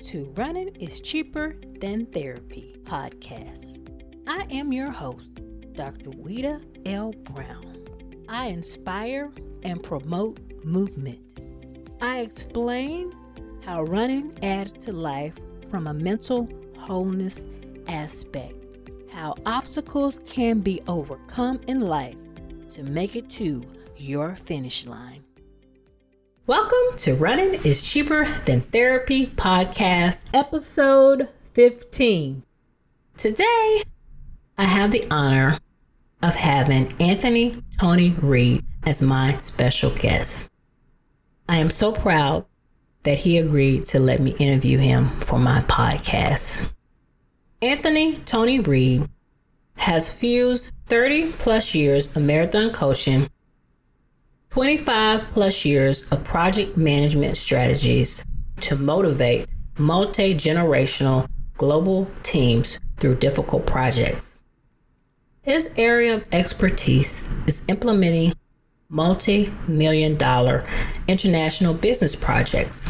to Running is Cheaper Than Therapy podcast. I am your host, Dr. Wita L. Brown. I inspire and promote movement. I explain how running adds to life from a mental wholeness aspect, how obstacles can be overcome in life to make it to your finish line. Welcome to Running is Cheaper Than Therapy podcast, episode 15. Today, I have the honor of having Anthony Tony Reed as my special guest. I am so proud that he agreed to let me interview him for my podcast. Anthony Tony Reed has fused 30 plus years of marathon coaching 25 plus years of project management strategies to motivate multi generational global teams through difficult projects. His area of expertise is implementing multi million dollar international business projects.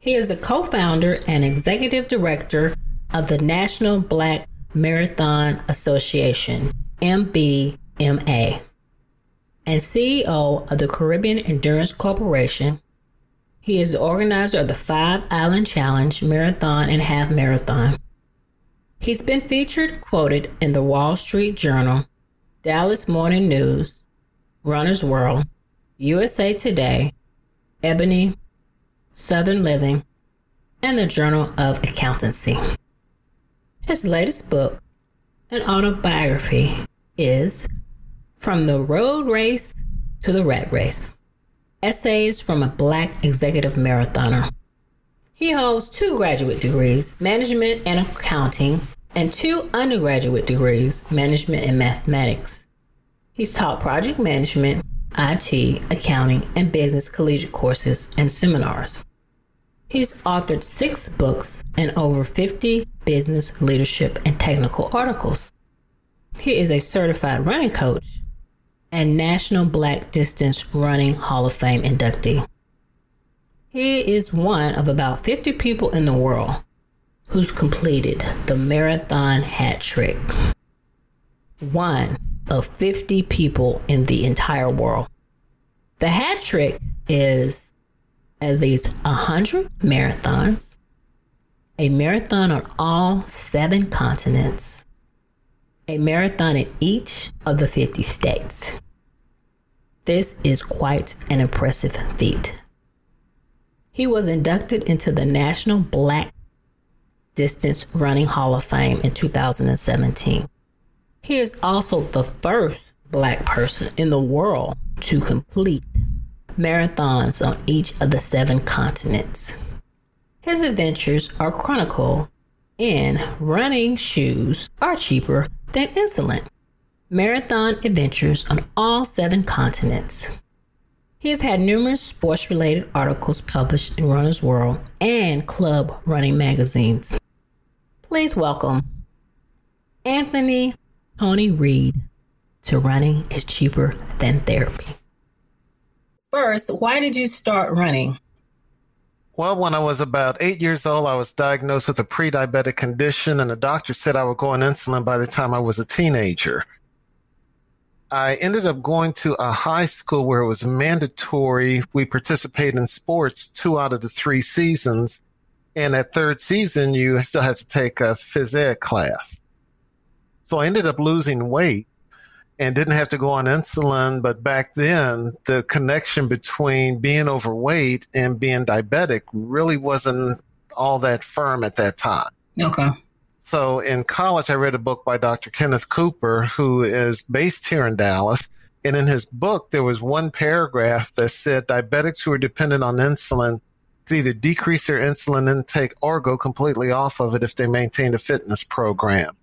He is the co founder and executive director of the National Black Marathon Association, NBMA and CEO of the Caribbean Endurance Corporation. He is the organizer of the Five Island Challenge Marathon and Half Marathon. He's been featured quoted in the Wall Street Journal, Dallas Morning News, Runner's World, USA Today, Ebony, Southern Living, and the Journal of Accountancy. His latest book, an autobiography, is from the road race to the rat race. Essays from a black executive marathoner. He holds two graduate degrees, management and accounting, and two undergraduate degrees, management and mathematics. He's taught project management, IT, accounting, and business collegiate courses and seminars. He's authored six books and over 50 business, leadership, and technical articles. He is a certified running coach and National Black Distance Running Hall of Fame inductee. He is one of about 50 people in the world who's completed the marathon hat trick. One of 50 people in the entire world. The hat trick is at least 100 marathons, a marathon on all seven continents, a marathon in each of the 50 states. This is quite an impressive feat. He was inducted into the National Black Distance Running Hall of Fame in 2017. He is also the first black person in the world to complete marathons on each of the seven continents. His adventures are chronicled in Running Shoes Are Cheaper than insulin. Marathon adventures on all seven continents. He has had numerous sports related articles published in Runner's World and Club Running magazines. Please welcome Anthony Tony Reed to Running is Cheaper Than Therapy. First, why did you start running? Well, when I was about eight years old, I was diagnosed with a pre diabetic condition, and the doctor said I would go on insulin by the time I was a teenager. I ended up going to a high school where it was mandatory. We participate in sports two out of the three seasons. And that third season, you still have to take a phys ed class. So I ended up losing weight and didn't have to go on insulin. But back then, the connection between being overweight and being diabetic really wasn't all that firm at that time. Okay. So in college, I read a book by Dr. Kenneth Cooper, who is based here in Dallas. And in his book, there was one paragraph that said diabetics who are dependent on insulin could either decrease their insulin intake or go completely off of it if they maintain a fitness program.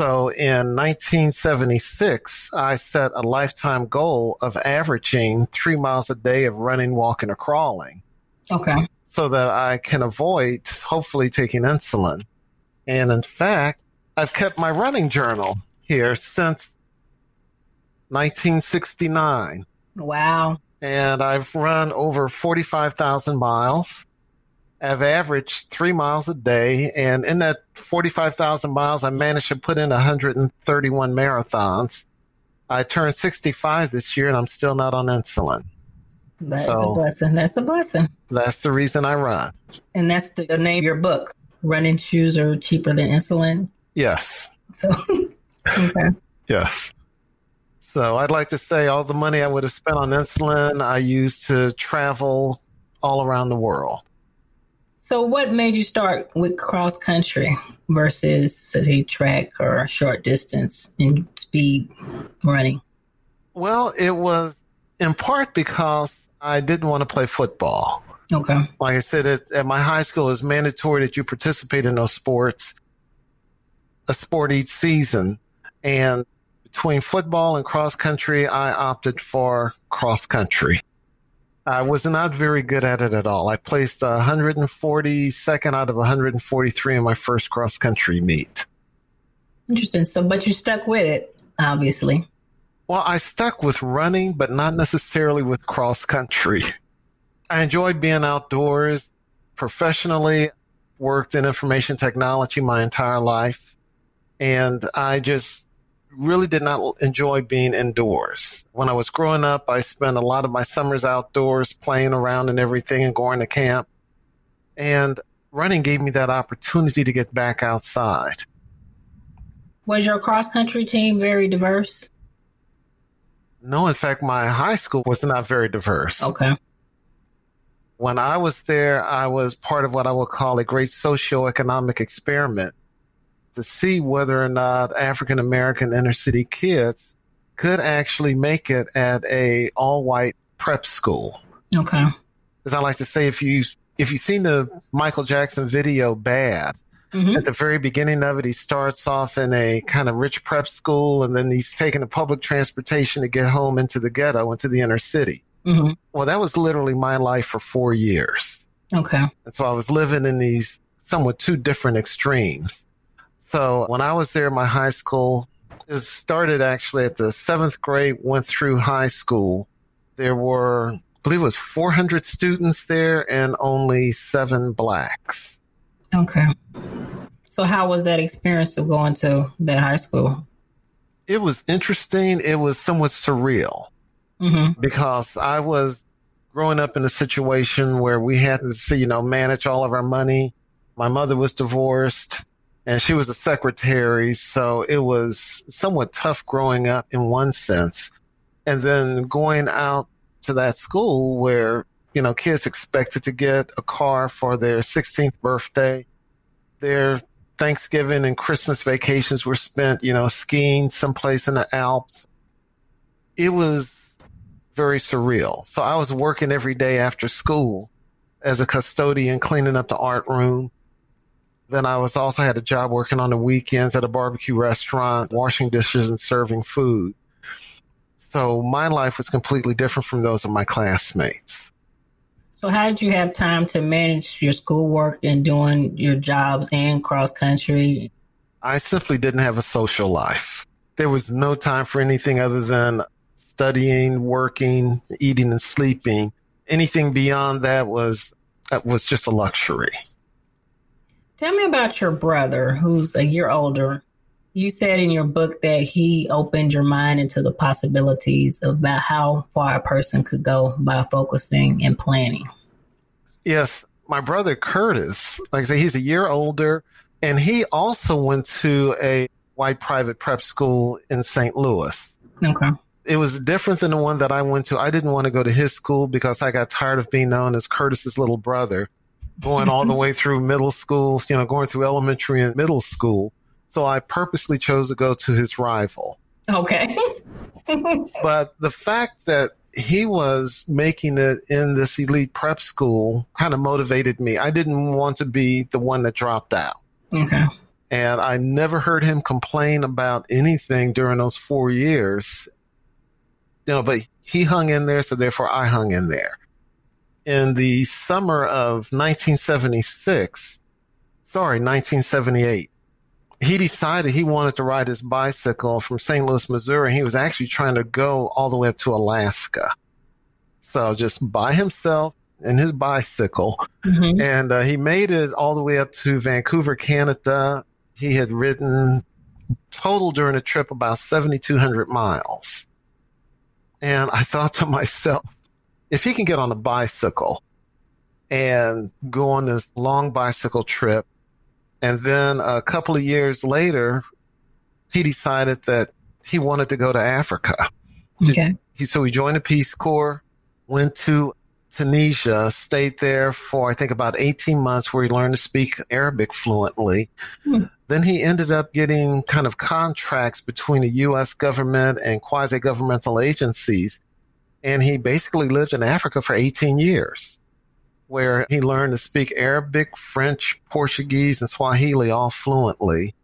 So in 1976, I set a lifetime goal of averaging three miles a day of running, walking, or crawling. Okay. So that I can avoid hopefully taking insulin. And in fact, I've kept my running journal here since 1969. Wow. And I've run over 45,000 miles. I've averaged three miles a day. And in that 45,000 miles, I managed to put in 131 marathons. I turned 65 this year and I'm still not on insulin. That's so, a blessing. That's a blessing. That's the reason I run. And that's the name of your book. Running shoes are cheaper than insulin. Yes. So, okay. Yes. So I'd like to say all the money I would have spent on insulin, I used to travel all around the world. So, what made you start with cross country versus, city track or short distance in speed running? Well, it was in part because I didn't want to play football. Okay. Like I said, it, at my high school, it's mandatory that you participate in those sports, a sport each season. And between football and cross country, I opted for cross country. I was not very good at it at all. I placed 142nd out of 143 in my first cross country meet. Interesting. So, but you stuck with it, obviously. Well, I stuck with running, but not necessarily with cross country. I enjoyed being outdoors professionally, worked in information technology my entire life. And I just really did not enjoy being indoors. When I was growing up, I spent a lot of my summers outdoors playing around and everything and going to camp. And running gave me that opportunity to get back outside. Was your cross country team very diverse? No, in fact, my high school was not very diverse. Okay. When I was there, I was part of what I would call a great socioeconomic experiment to see whether or not African American inner city kids could actually make it at a all white prep school. Okay. As I like to say, if you if you've seen the Michael Jackson video Bad, mm-hmm. at the very beginning of it, he starts off in a kind of rich prep school, and then he's taking a public transportation to get home into the ghetto, into the inner city. Mm-hmm. Well, that was literally my life for four years. Okay. And so I was living in these somewhat two different extremes. So when I was there, in my high school it started actually at the seventh grade, went through high school. There were, I believe it was 400 students there and only seven blacks. Okay. So how was that experience of going to that high school? It was interesting. It was somewhat surreal mm-hmm. because I was growing up in a situation where we had to, you know, manage all of our money. My mother was divorced and she was a secretary. So it was somewhat tough growing up in one sense. And then going out to that school where, you know, kids expected to get a car for their 16th birthday. Their Thanksgiving and Christmas vacations were spent, you know, skiing someplace in the Alps. It was very surreal. So I was working every day after school as a custodian, cleaning up the art room then I was also had a job working on the weekends at a barbecue restaurant, washing dishes and serving food. So my life was completely different from those of my classmates. So how did you have time to manage your schoolwork and doing your jobs and cross country? I simply didn't have a social life. There was no time for anything other than studying, working, eating and sleeping. Anything beyond that was that was just a luxury. Tell me about your brother, who's a year older. You said in your book that he opened your mind into the possibilities about how far a person could go by focusing and planning. Yes, my brother Curtis, like I say, he's a year older, and he also went to a white private prep school in St. Louis. Okay. It was different than the one that I went to. I didn't want to go to his school because I got tired of being known as Curtis's little brother going all the way through middle school, you know, going through elementary and middle school. So I purposely chose to go to his rival. Okay. but the fact that he was making it in this elite prep school kind of motivated me. I didn't want to be the one that dropped out. Okay. And I never heard him complain about anything during those four years. You know, but he hung in there, so therefore I hung in there in the summer of 1976, sorry, 1978, he decided he wanted to ride his bicycle from St. Louis, Missouri. He was actually trying to go all the way up to Alaska. So just by himself, in his bicycle, mm-hmm. and uh, he made it all the way up to Vancouver, Canada. He had ridden total during a trip about 7,200 miles. And I thought to myself, if he can get on a bicycle and go on this long bicycle trip, and then a couple of years later, he decided that he wanted to go to Africa. Okay. He, so he joined the Peace Corps, went to Tunisia, stayed there for I think about 18 months where he learned to speak Arabic fluently. Hmm. Then he ended up getting kind of contracts between the US government and quasi governmental agencies. And he basically lived in Africa for 18 years, where he learned to speak Arabic, French, Portuguese, and Swahili all fluently.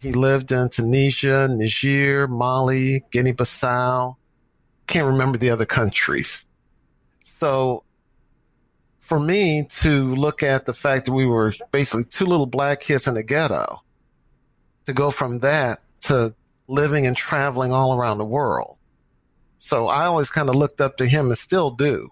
He lived in Tunisia, Niger, Mali, Guinea Bissau. Can't remember the other countries. So for me to look at the fact that we were basically two little black kids in the ghetto, to go from that to living and traveling all around the world. So I always kind of looked up to him and still do.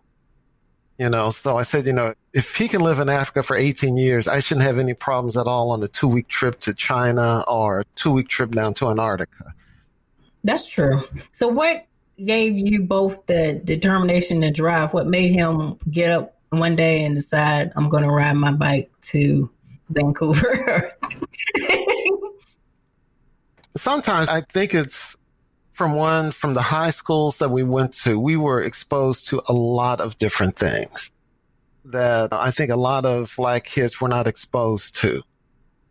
You know, so I said, you know, if he can live in Africa for 18 years, I shouldn't have any problems at all on a two week trip to China or a two week trip down to Antarctica. That's true. So, what gave you both the determination to drive? What made him get up one day and decide I'm going to ride my bike to Vancouver? Sometimes I think it's from one from the high schools that we went to. We were exposed to a lot of different things that I think a lot of black kids were not exposed to.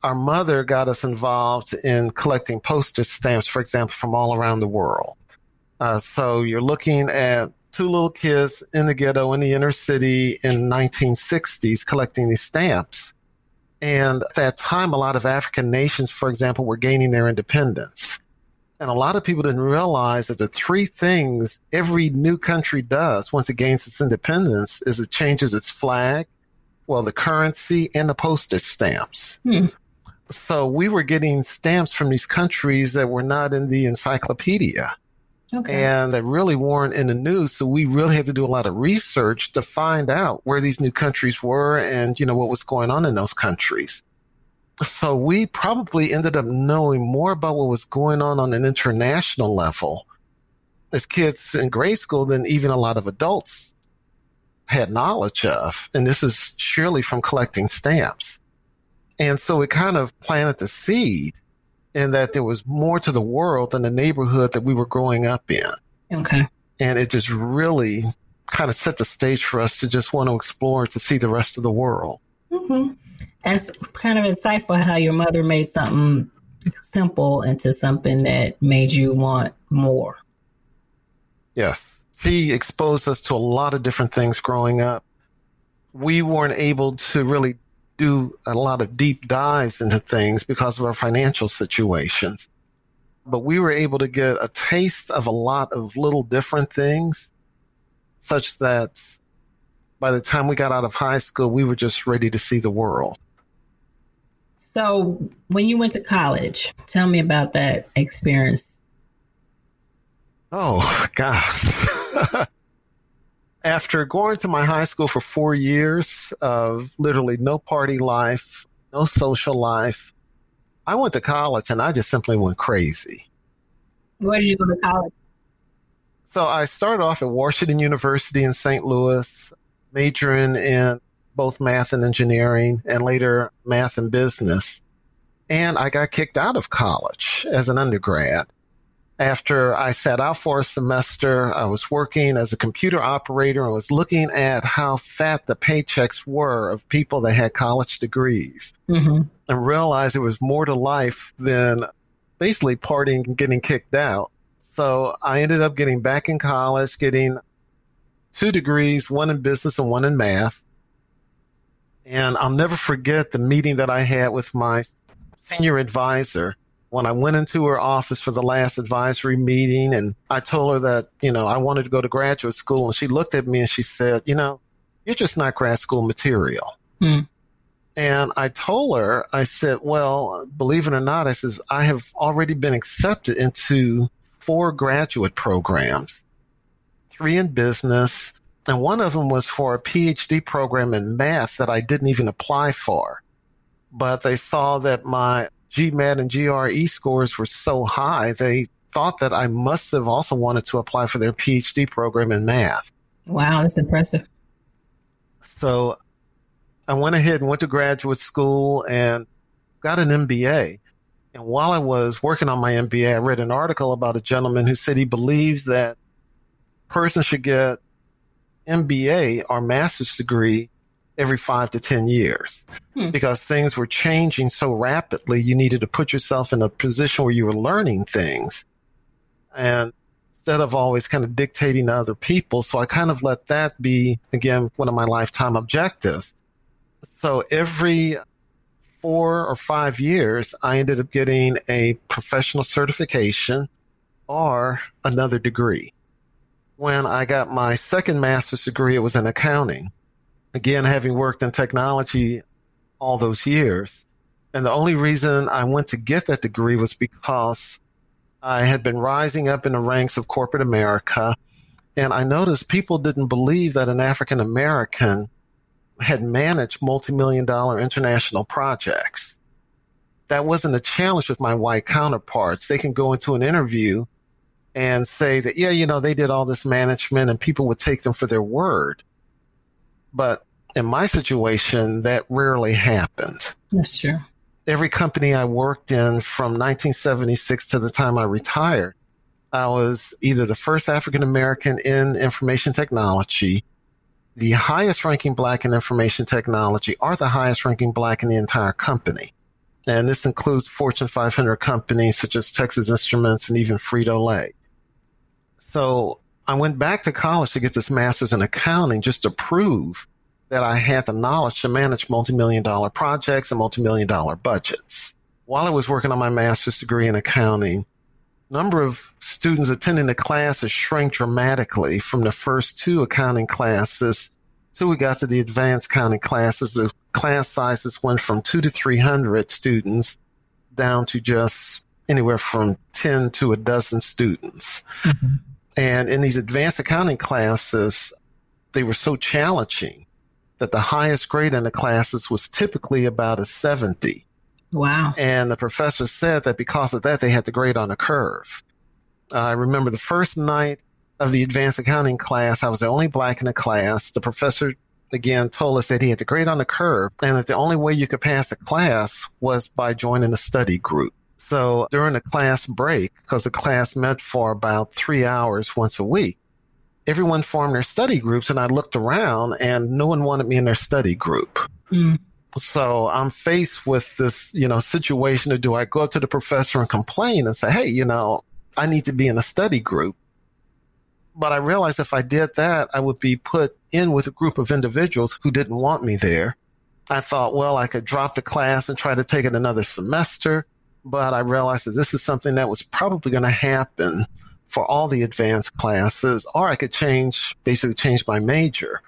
Our mother got us involved in collecting postage stamps, for example, from all around the world. Uh, so you're looking at two little kids in the ghetto in the inner city in 1960s collecting these stamps. And at that time, a lot of African nations, for example, were gaining their independence. And a lot of people didn't realize that the three things every new country does once it gains its independence is it changes its flag, well, the currency and the postage stamps. Hmm. So we were getting stamps from these countries that were not in the encyclopedia. Okay. And they really weren't in the news. So we really had to do a lot of research to find out where these new countries were and, you know, what was going on in those countries. So we probably ended up knowing more about what was going on on an international level as kids in grade school than even a lot of adults had knowledge of. And this is surely from collecting stamps. And so it kind of planted the seed in that there was more to the world than the neighborhood that we were growing up in. Okay. And it just really kind of set the stage for us to just want to explore to see the rest of the world. Mm-hmm. That's kind of insightful how your mother made something simple into something that made you want more. Yes. She exposed us to a lot of different things growing up. We weren't able to really do a lot of deep dives into things because of our financial situations. But we were able to get a taste of a lot of little different things, such that by the time we got out of high school, we were just ready to see the world. So, when you went to college, tell me about that experience. Oh, God. after going to my high school for four years of literally no party life, no social life, I went to college and I just simply went crazy. Where did you go to college? So I started off at Washington University in St. Louis, majoring in both math and engineering and later math and business. And I got kicked out of college as an undergrad after I sat out for a semester, I was working as a computer operator and was looking at how fat the paychecks were of people that had college degrees mm-hmm. and realized it was more to life than basically partying and getting kicked out. So I ended up getting back in college, getting two degrees, one in business and one in math. And I'll never forget the meeting that I had with my senior advisor when I went into her office for the last advisory meeting and I told her that, you know, I wanted to go to graduate school and she looked at me and she said, you know, you're just not grad school material. Hmm. And I told her, I said, well, believe it or not, I says, I have already been accepted into four graduate programs, three in business, And one of them was for a PhD program in math that I didn't even apply for. But they saw that my GMAT and GRE scores were so high, they thought that I must have also wanted to apply for their PhD program in math. Wow, that's impressive. So I went ahead and went to graduate school and got an MBA. And while I was working on my MBA, I read an article about a gentleman who said he believed that person should get MBA or master's degree every five to 10 years hmm. because things were changing so rapidly. You needed to put yourself in a position where you were learning things. And instead of always kind of dictating to other people. So I kind of let that be, again, one of my lifetime objectives. So every four or five years, I ended up getting a professional certification or another degree. When I got my second master's degree, it was in accounting. Again, having worked in technology all those years. And the only reason I went to get that degree was because I had been rising up in the ranks of corporate America. And I noticed people didn't believe that an African American had managed multi-million dollar international projects. That wasn't a challenge with my white counterparts. They can go into an interview and say that, yeah, you know, they did all this management and people would take them for their word. But in my situation, that rarely happened. That's true. Every company I worked in from 1976 to the time I retired, I was either the first African American in information technology the highest ranking black in information technology or the highest ranking black in the entire company. And this includes Fortune 500 companies such as Texas Instruments and even Frito Lay. So I went back to college to get this master's in accounting just to prove that I had the knowledge to manage multi-million dollar projects and multi-million dollar budgets. While I was working on my master's degree in accounting, number of students attending the classes shrank dramatically from the first two accounting classes till we got to the advanced accounting classes. The class sizes went from two to 300 students down to just anywhere from 10 to a dozen students. Mm-hmm. And in these advanced accounting classes, they were so challenging that the highest grade in the classes was typically about a 70. Wow. And the professor said that because of that, they had to grade on a curve. I remember the first night of the advanced accounting class, I was the only black in the class. The professor again told us that he had to grade on the curve and that the only way you could pass the class was by joining a study group. So during the class break, because the class met for about three hours once a week, everyone formed their study groups and I looked around and no one wanted me in their study group. Mm. So I'm faced with this, you know, situation of do I go up to the professor and complain and say, Hey, you know, I need to be in a study group. But I realized if I did that, I would be put in with a group of individuals who didn't want me there. I thought, well, I could drop the class and try to take it another semester. But I realized that this is something that was probably going to happen for all the advanced classes, or I could change, basically change my major.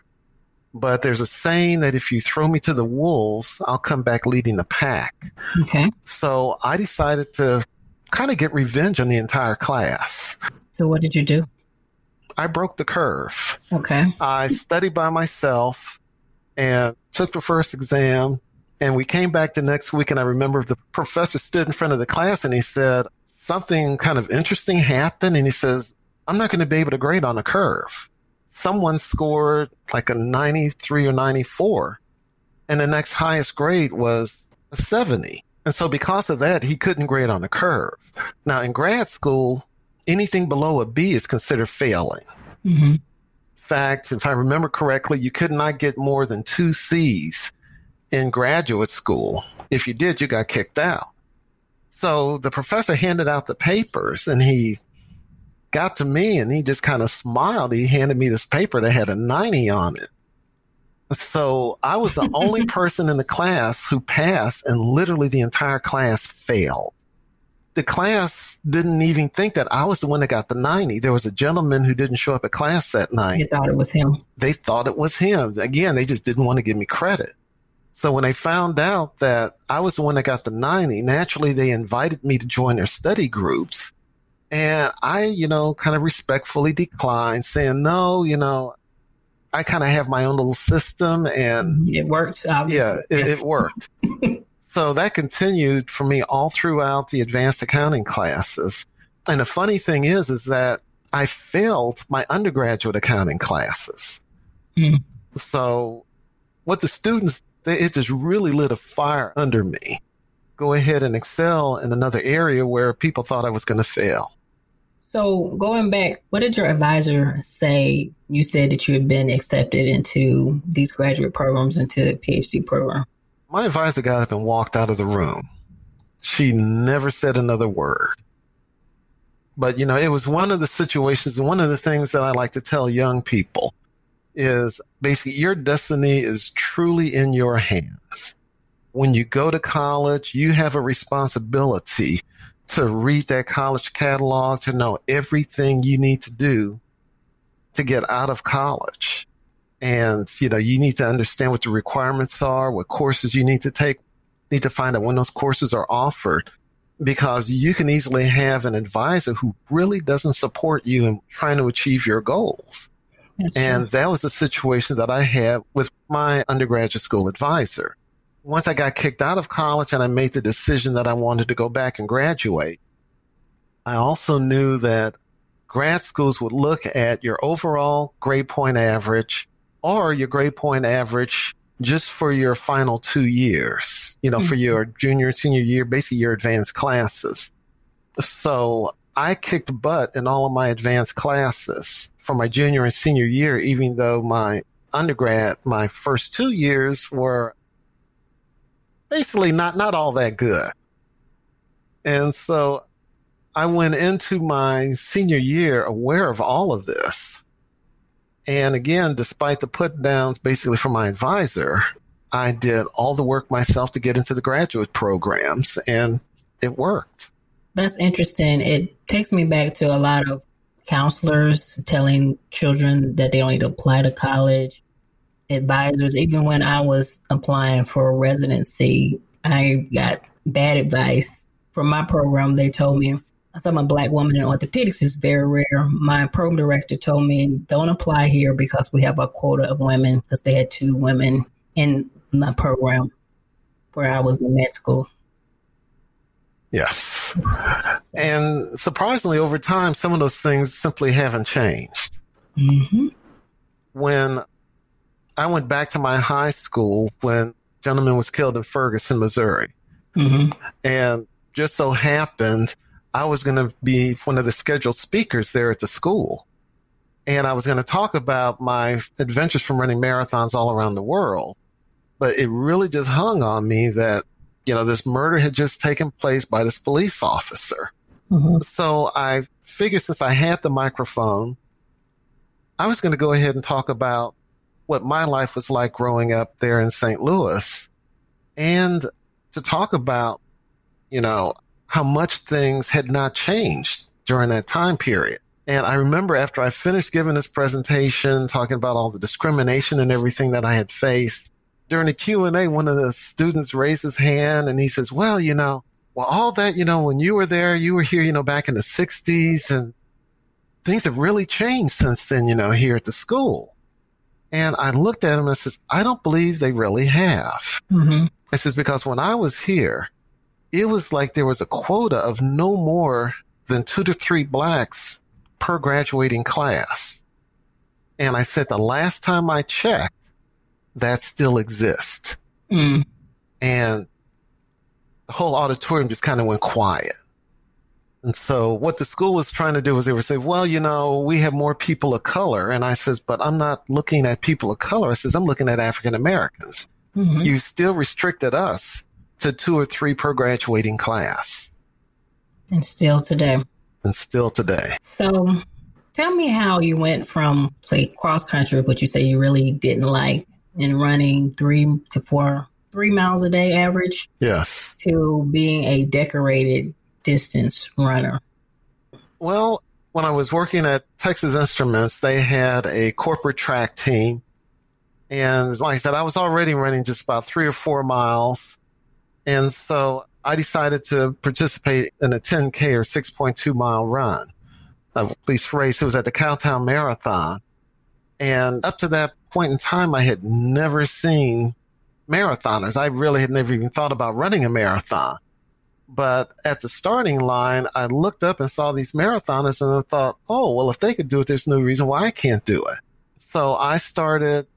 But there's a saying that if you throw me to the wolves, I'll come back leading the pack. Okay. So I decided to kind of get revenge on the entire class. So what did you do? I broke the curve. Okay. I studied by myself and took the first exam. And we came back the next week, and I remember the professor stood in front of the class and he said, Something kind of interesting happened. And he says, I'm not going to be able to grade on a curve someone scored like a 93 or 94 and the next highest grade was a 70. And so because of that, he couldn't grade on a curve. Now in grad school, anything below a B is considered failing. Mm-hmm. In fact, if I remember correctly, you could not get more than two C's in graduate school. If you did, you got kicked out. So the professor handed out the papers and he got to me and he just kind of smiled. He handed me this paper that had a 90 on it. So I was the only person in the class who passed and literally the entire class failed. The class didn't even think that I was the one that got the 90. There was a gentleman who didn't show up at class that night. They thought it was him. They thought it was him. Again, they just didn't want to give me credit. So when they found out that I was the one that got the 90, naturally they invited me to join their study groups. And I, you know, kind of respectfully declined, saying, no, you know, I kind of have my own little system and it worked. Obviously. Yeah, it, it worked. so that continued for me all throughout the advanced accounting classes. And the funny thing is, is that I failed my undergraduate accounting classes. Mm. So what the students, it just really lit a fire under me. Go ahead and excel in another area where people thought I was going to fail. So going back, what did your advisor say? You said that you had been accepted into these graduate programs, into a PhD program. My advisor got up and walked out of the room. She never said another word. But, you know, it was one of the situations, and one of the things that I like to tell young people is basically your destiny is truly in your hands. When you go to college, you have a responsibility to read that college catalog, to know everything you need to do to get out of college. And, you know, you need to understand what the requirements are, what courses you need to take, need to find out when those courses are offered because you can easily have an advisor who really doesn't support you in trying to achieve your goals. And that was the situation that I had with my undergraduate school advisor once I got kicked out of college and I made the decision that I wanted to go back and graduate, I also knew that grad schools would look at your overall grade point average or your grade point average just for your final two years, you know, mm-hmm. for your junior and senior year, basically your advanced classes. So I kicked butt in all of my advanced classes for my junior and senior year, even though my undergrad, my first two years were basically not not all that good. And so I went into my senior year aware of all of this. And again, despite the put downs basically from my advisor, I did all the work myself to get into the graduate programs and it worked. That's interesting. It takes me back to a lot of counselors telling children that they don't need to apply to college advisors, even when I was applying for a residency, I got bad advice from my program. They told me, I'm a black woman in orthopedics is very rare. My program director told me, don't apply here because we have a quota of women because they had two women in my program where I was in med school. Yes. And surprisingly, over time, some of those things simply haven't changed. Mm-hmm. When I went back to my high school when gentleman was killed in Ferguson, Missouri. Mm-hmm. And just so happened, I was going to be one of the scheduled speakers there at the school. And I was going to talk about my adventures from running marathons all around the world. But it really just hung on me that, you know, this murder had just taken place by this police officer. Mm-hmm. So I figured since I had the microphone, I was going to go ahead and talk about what my life was like growing up there in St. Louis and to talk about, you know, how much things had not changed during that time period. And I remember after I finished giving this presentation, talking about all the discrimination and everything that I had faced, during the Q&A, one of the students raised his hand and he says, well, you know, well, all that, you know, when you were there, you were here, you know, back in the 60s and things have really changed since then, you know, here at the school. And I looked at him and says, I don't believe they really have. Mm-hmm. I says, because when I was here, it was like there was a quota of no more than two to three blacks per graduating class. And I said, the last time I checked, that still exists. Mm. And the whole auditorium just kind of went quiet. And so what the school was trying to do was they were saying, well, you know, we have more people of color. And I says, but I'm not looking at people of color. I says, I'm looking at African Americans. Mm-hmm. You still restricted us to two or three per graduating class. And still today. And still today. So tell me how you went from, say, cross country, which you say you really didn't like, and running three to four, three miles a day average. Yes. To being a decorated distance runner? Well, when I was working at Texas Instruments, they had a corporate track team. And like I said, I was already running just about three or four miles. And so I decided to participate in a 10K or 6.2 mile run, at least race. It was at the Cowtown Marathon. And up to that point in time, I had never seen marathoners. I really had never even thought about running a marathon. But at the starting line, I looked up and saw these marathoners and I thought, oh, well, if they could do it, there's no reason why I can't do it. So I started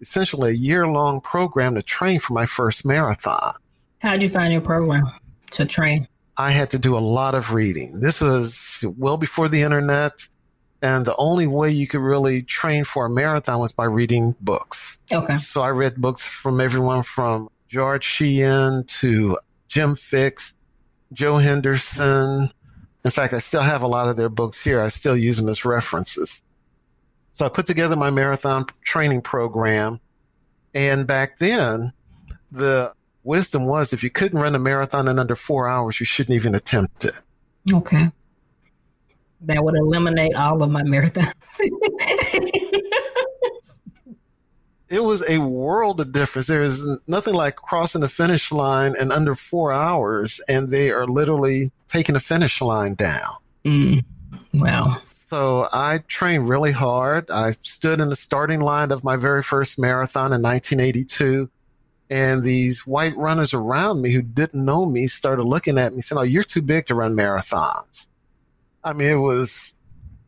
essentially a year long program to train for my first marathon. How'd you find your program to train? I had to do a lot of reading. This was well before the internet. And the only way you could really train for a marathon was by reading books. Okay. So I read books from everyone from George Sheehan to Jim Fixx, Joe Henderson. In fact, I still have a lot of their books here. I still use them as references. So I put together my marathon training program. And back then, the wisdom was if you couldn't run a marathon in under four hours, you shouldn't even attempt it. Okay. That would eliminate all of my marathons. it was a world of difference. There is nothing like crossing the finish line in under four hours, and they are literally taking the finish line down. Mm. Wow. So I trained really hard. I stood in the starting line of my very first marathon in 1982. And these white runners around me who didn't know me started looking at me saying, Oh, you're too big to run marathons. I mean, it was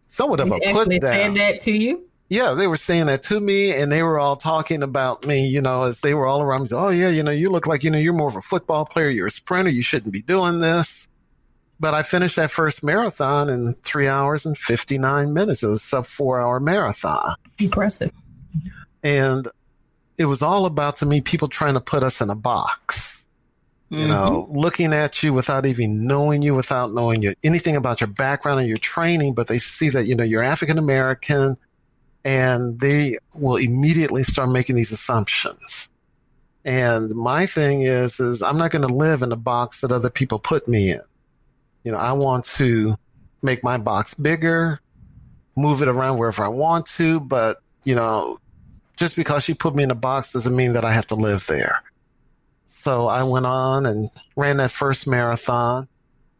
somewhat of He's a put down. that to you? Yeah, they were saying that to me, and they were all talking about me, you know, as they were all around me. Saying, oh, yeah, you know, you look like, you know, you're more of a football player. You're a sprinter. You shouldn't be doing this. But I finished that first marathon in three hours and 59 minutes. It was a sub four hour marathon. Impressive. And it was all about, to me, people trying to put us in a box you know, mm-hmm. looking at you without even knowing you, without knowing you, anything about your background or your training, but they see that, you know, you're African American and they will immediately start making these assumptions. And my thing is, is I'm not going to live in a box that other people put me in. You know, I want to make my box bigger, move it around wherever I want to, but, you know, just because you put me in a box doesn't mean that I have to live there. So I went on and ran that first marathon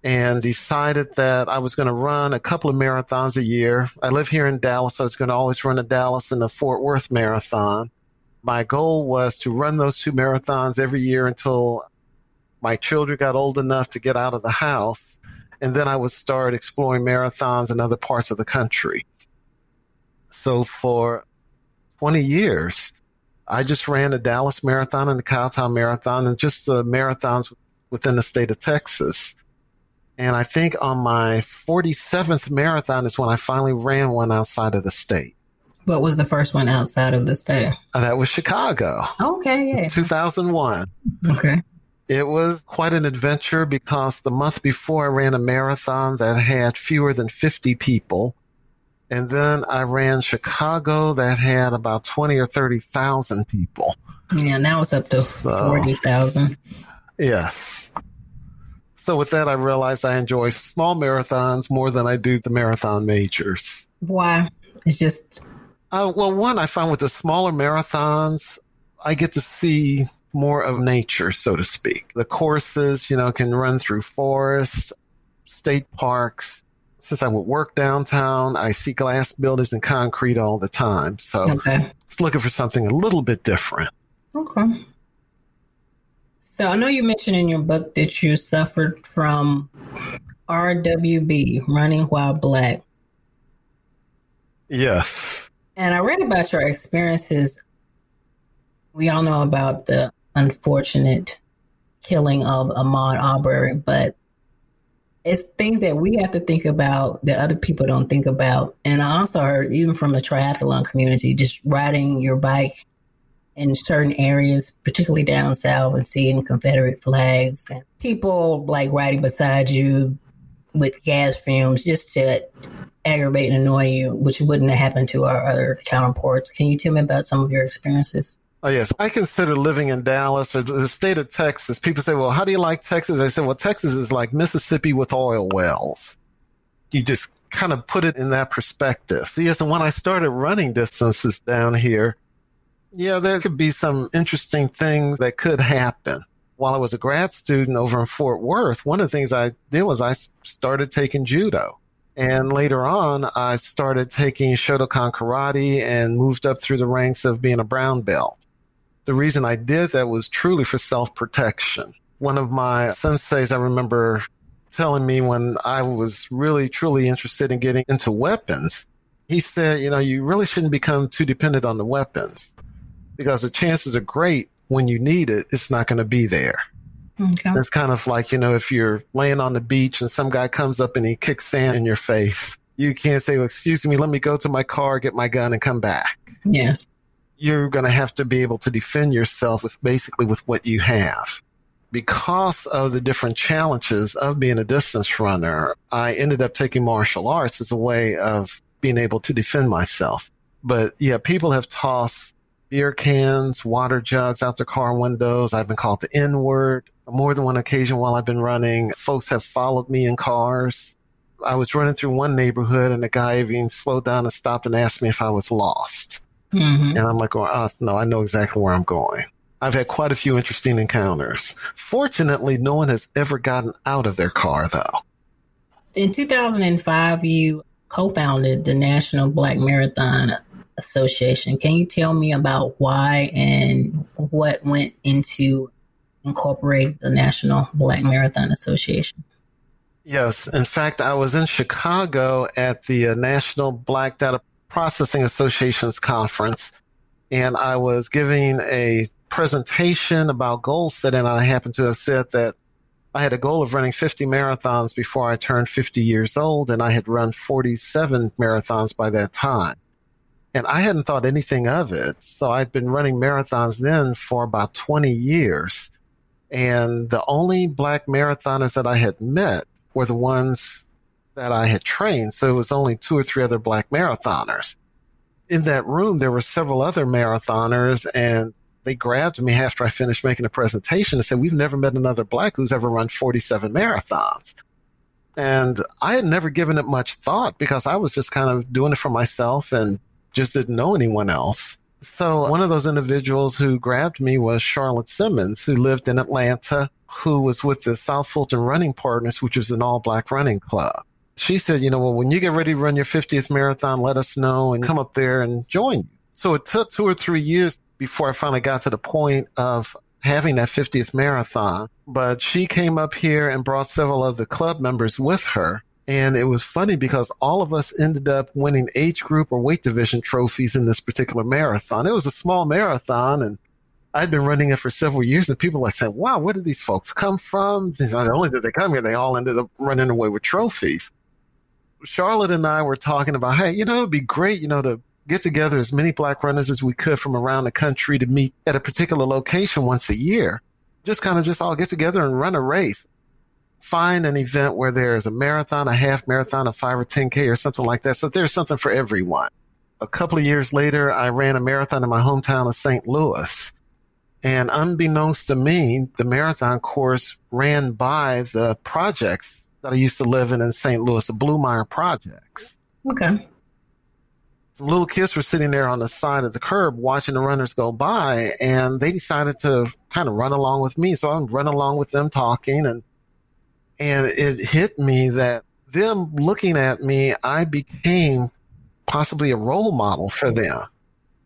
and decided that I was going to run a couple of marathons a year. I live here in Dallas, so I was going to always run a Dallas and a Fort Worth marathon. My goal was to run those two marathons every year until my children got old enough to get out of the house. And then I would start exploring marathons in other parts of the country. So for 20 years, I just ran the Dallas Marathon and the Cowtown Marathon and just the marathons within the state of Texas. And I think on my 47th marathon is when I finally ran one outside of the state. What was the first one outside of the state? Uh, that was Chicago. Okay, yeah. 2001. Okay. It was quite an adventure because the month before I ran a marathon that had fewer than 50 people. And then I ran Chicago that had about 20 or 30,000 people. Yeah, now it's up to so, 40,000. Yes. So with that, I realized I enjoy small marathons more than I do the marathon majors. Why? It's just. Uh, well, one, I find with the smaller marathons, I get to see more of nature, so to speak. The courses, you know, can run through forests, state parks, since I would work downtown, I see glass buildings and concrete all the time. So okay. it's looking for something a little bit different. Okay. So I know you mentioned in your book that you suffered from RWB, running while black. Yes. And I read about your experiences. We all know about the unfortunate killing of Ahmaud Arbery, but it's things that we have to think about that other people don't think about. And I also heard, even from the triathlon community, just riding your bike in certain areas, particularly down south, and seeing Confederate flags and people like riding beside you with gas fumes just to aggravate and annoy you, which wouldn't have happened to our other counterparts. Can you tell me about some of your experiences? Oh, yes. I consider living in Dallas or the state of Texas. People say, well, how do you like Texas? I say, well, Texas is like Mississippi with oil wells. You just kind of put it in that perspective. Yes, and when I started running distances down here, yeah, there could be some interesting things that could happen. While I was a grad student over in Fort Worth, one of the things I did was I started taking judo. And later on, I started taking Shotokan karate and moved up through the ranks of being a brown belt. The reason I did that was truly for self protection. One of my senseis I remember telling me when I was really truly interested in getting into weapons, he said, you know, you really shouldn't become too dependent on the weapons because the chances are great when you need it, it's not going to be there. Okay. It's kind of like, you know, if you're laying on the beach and some guy comes up and he kicks sand in your face, you can't say, well, excuse me, let me go to my car, get my gun and come back. Yes. You're going to have to be able to defend yourself with basically with what you have. Because of the different challenges of being a distance runner, I ended up taking martial arts as a way of being able to defend myself. But yeah, people have tossed beer cans, water jugs out their car windows. I've been called the N word more than one occasion while I've been running. Folks have followed me in cars. I was running through one neighborhood and a guy even slowed down and stopped and asked me if I was lost. Mm-hmm. And I'm like, oh, no, I know exactly where I'm going. I've had quite a few interesting encounters. Fortunately, no one has ever gotten out of their car, though. In 2005, you co founded the National Black Marathon Association. Can you tell me about why and what went into incorporate the National Black Marathon Association? Yes. In fact, I was in Chicago at the uh, National Black Data Processing Association's conference, and I was giving a presentation about goal setting. I happened to have said that I had a goal of running 50 marathons before I turned 50 years old, and I had run 47 marathons by that time. And I hadn't thought anything of it. So I'd been running marathons then for about 20 years. And the only black marathoners that I had met were the ones that I had trained. So it was only two or three other black marathoners. In that room, there were several other marathoners and they grabbed me after I finished making a presentation and said, we've never met another black who's ever run 47 marathons. And I had never given it much thought because I was just kind of doing it for myself and just didn't know anyone else. So one of those individuals who grabbed me was Charlotte Simmons, who lived in Atlanta, who was with the South Fulton Running Partners, which was an all black running club. She said, you know, well, when you get ready to run your 50th marathon, let us know and come up there and join. So it took two or three years before I finally got to the point of having that 50th marathon. But she came up here and brought several of the club members with her. And it was funny because all of us ended up winning age group or weight division trophies in this particular marathon. It was a small marathon and I'd been running it for several years and people like said, wow, where did these folks come from? Not only did they come here, they all ended up running away with trophies. Charlotte and I were talking about, hey, you know, it'd be great, you know, to get together as many black runners as we could from around the country to meet at a particular location once a year. Just kind of just all get together and run a race find an event where there's a marathon, a half marathon, a five or 10K or something like that. So there's something for everyone. A couple of years later, I ran a marathon in my hometown of St. Louis. And unbeknownst to me, the marathon course ran by the projects that I used to live in in St. Louis, the Blue Blumeyer projects. Okay. Some little kids were sitting there on the side of the curb watching the runners go by, and they decided to kind of run along with me. So I'm running along with them talking and and it hit me that them looking at me, I became possibly a role model for them.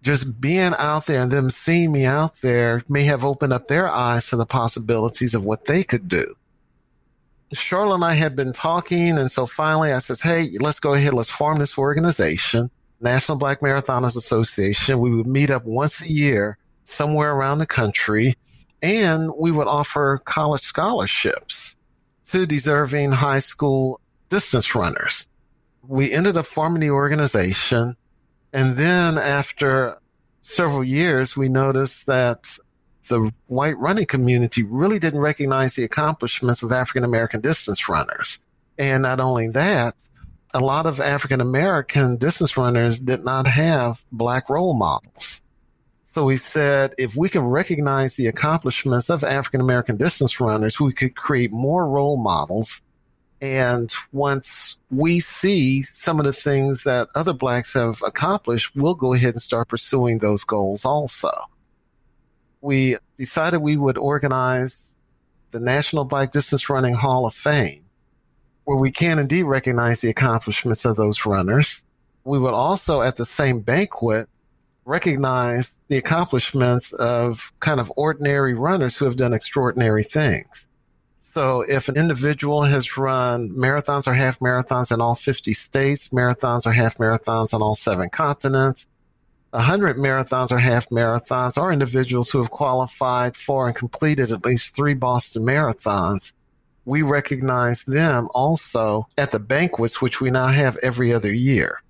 Just being out there and them seeing me out there may have opened up their eyes to the possibilities of what they could do. Charlotte and I had been talking, and so finally I said, Hey, let's go ahead, let's form this organization, National Black Marathoners Association. We would meet up once a year somewhere around the country, and we would offer college scholarships to deserving high school distance runners. We ended up forming the organization. And then after several years, we noticed that the white running community really didn't recognize the accomplishments of African American distance runners. And not only that, a lot of African American distance runners did not have black role models. So he said, if we can recognize the accomplishments of African American distance runners, we could create more role models. And once we see some of the things that other blacks have accomplished, we'll go ahead and start pursuing those goals also. We decided we would organize the National Black Distance Running Hall of Fame. where we can indeed recognize the accomplishments of those runners. We would also, at the same banquet, recognize the accomplishments of kind of ordinary runners who have done extraordinary things. So if an individual has run marathons or half marathons in all 50 states, marathons or half marathons on all seven continents, 100 marathons or half marathons, or individuals who have qualified for and completed at least three Boston marathons, we recognize them also at the banquets, which we now have every other year.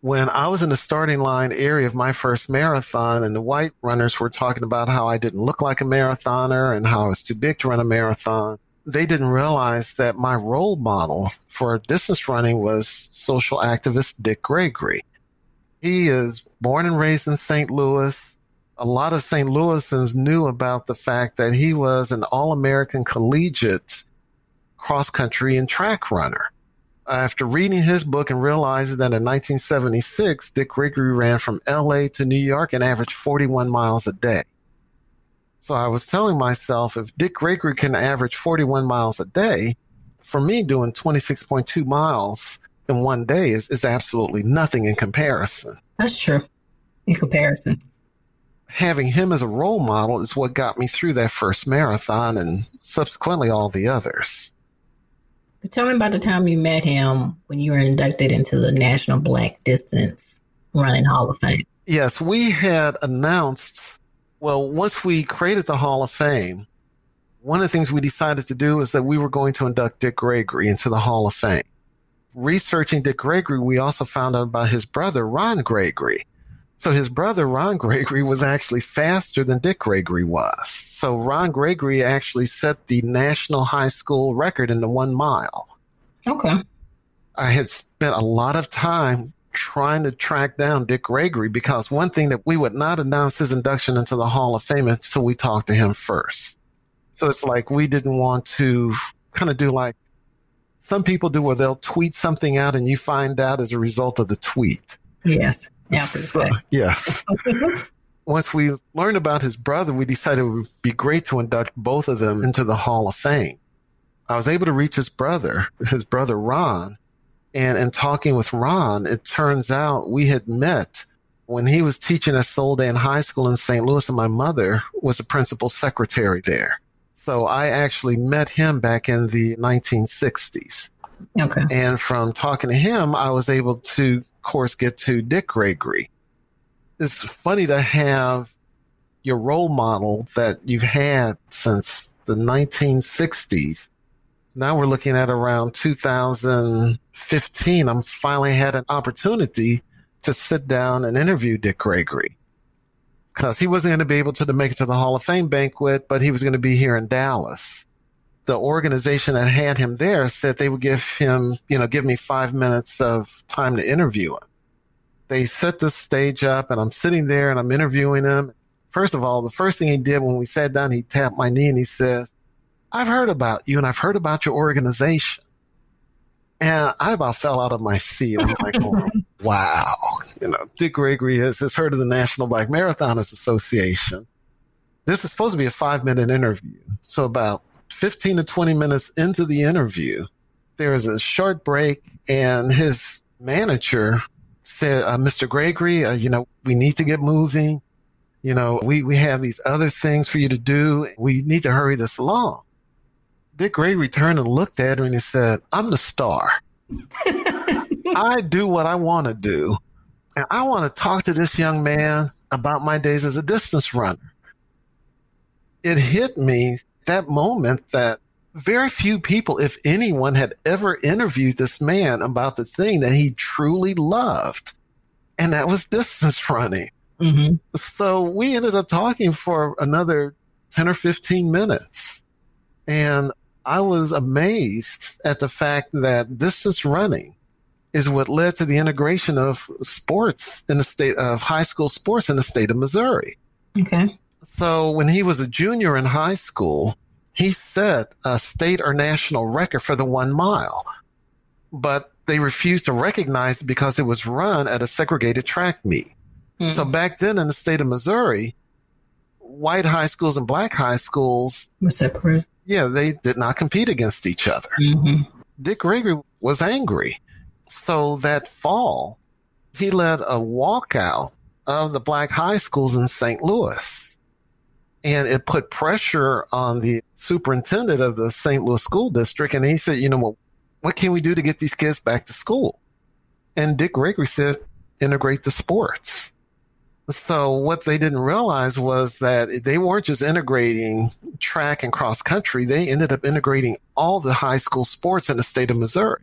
When I was in the starting line area of my first marathon, and the white runners were talking about how I didn't look like a marathoner and how I was too big to run a marathon, they didn't realize that my role model for distance running was social activist Dick Gregory. He is born and raised in St. Louis. A lot of St. Louisans knew about the fact that he was an All American collegiate cross country and track runner. After reading his book and realizing that in 1976, Dick Gregory ran from LA to New York and averaged 41 miles a day. So I was telling myself if Dick Gregory can average 41 miles a day, for me doing 26.2 miles in one day is, is absolutely nothing in comparison. That's true. In comparison. Having him as a role model is what got me through that first marathon and subsequently all the others. Tell me about the time you met him when you were inducted into the National Black Distance Running Hall of Fame. Yes, we had announced well, once we created the Hall of Fame, one of the things we decided to do is that we were going to induct Dick Gregory into the Hall of Fame. Researching Dick Gregory, we also found out about his brother, Ron Gregory. So his brother, Ron Gregory, was actually faster than Dick Gregory was. So Ron Gregory actually set the national high school record in the one mile. Okay. I had spent a lot of time trying to track down Dick Gregory because one thing that we would not announce his induction into the Hall of Fame until we talked to him first. So it's like we didn't want to kind of do like some people do where they'll tweet something out and you find out as a result of the tweet. Yes. So, yes. Once we learned about his brother, we decided it would be great to induct both of them into the Hall of Fame. I was able to reach his brother, his brother Ron, and in talking with Ron, it turns out we had met when he was teaching at Soldan High School in St. Louis, and my mother was the principal secretary there. So I actually met him back in the 1960s. Okay. And from talking to him, I was able to, of course, get to Dick Gregory. It's funny to have your role model that you've had since the 1960s now we're looking at around 2015. I'm finally had an opportunity to sit down and interview Dick Gregory because he wasn't going to be able to make it to the Hall of Fame banquet, but he was going to be here in Dallas. The organization that had him there said they would give him, you know, give me five minutes of time to interview him. They set the stage up and I'm sitting there and I'm interviewing him. First of all, the first thing he did when we sat down, he tapped my knee and he says, I've heard about you and I've heard about your organization. And I about fell out of my seat. I'm like, oh, wow. You know, Dick Gregory has, has heard of the National Black Marathoners Association. This is supposed to be a five minute interview. So about 15 to 20 minutes into the interview, there is a short break and his manager said, uh, Mr. Gregory, uh, you know, we need to get moving. You know, we, we have these other things for you to do. We need to hurry this along. Dick Gregory returned and looked at her and he said, I'm the star. I do what I want to do. And I want to talk to this young man about my days as a distance runner. It hit me that moment that very few people, if anyone, had ever interviewed this man about the thing that he truly loved. And that was distance running. Mm-hmm. So we ended up talking for another 10 or 15 minutes. And I was amazed at the fact that distance running is what led to the integration of sports in the state of high school sports in the state of Missouri. Okay. So when he was a junior in high school, he set a state or national record for the one mile, but they refused to recognize it because it was run at a segregated track meet. Mm-hmm. So back then in the state of Missouri, white high schools and black high schools were separate yeah, they did not compete against each other. Mm-hmm. Dick Gregory was angry. So that fall, he led a walkout of the black high schools in St. Louis. And it put pressure on the superintendent of the St. Louis school district. And he said, you know, well, what can we do to get these kids back to school? And Dick Gregory said, integrate the sports. So what they didn't realize was that they weren't just integrating track and cross country. They ended up integrating all the high school sports in the state of Missouri.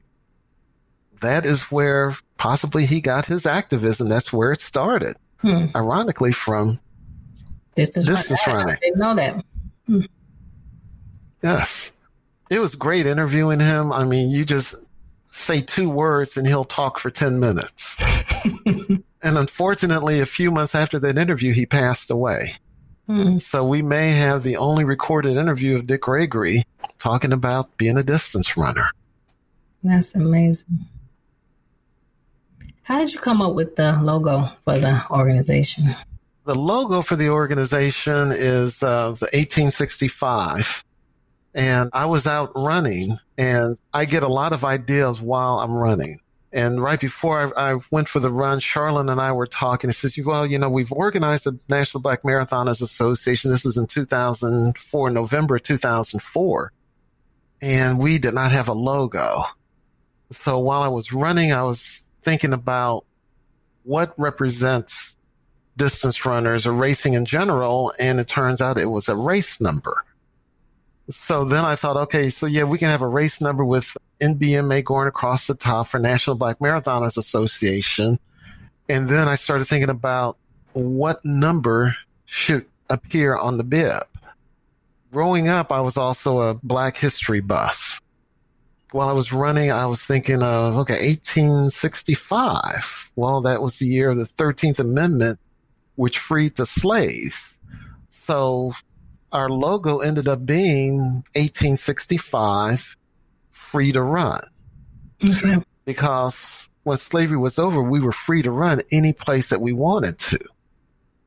That is where possibly he got his activism. That's where it started. Hmm. Ironically, from distance, distance running. running. I didn't know that. Hmm. Yes. It was great interviewing him. I mean, you just say two words and he'll talk for 10 minutes. And unfortunately, a few months after that interview, he passed away. Hmm. So we may have the only recorded interview of Dick Gregory talking about being a distance runner. That's amazing. How did you come up with the logo for the organization? The logo for the organization is the 1865. And I was out running and I get a lot of ideas while I'm running. And right before I, I, went for the run, Charlene and I were talking. He says, well, you know, we've organized the National Black Marathoners Association. This was in 2004, November 2004. And we did not have a logo. So while I was running, I was thinking about what represents distance runners or racing in general. And it turns out it was a race number. So then I thought, okay, so yeah, we can have a race number with NBMA going across the top for National Black Marathoners Association. And then I started thinking about what number should appear on the bib. Growing up, I was also a Black history buff. While I was running, I was thinking of, okay, 1865. Well, that was the year of the 13th Amendment, which freed the slaves. So our logo ended up being 1865 free to run. Okay. Because when slavery was over, we were free to run any place that we wanted to.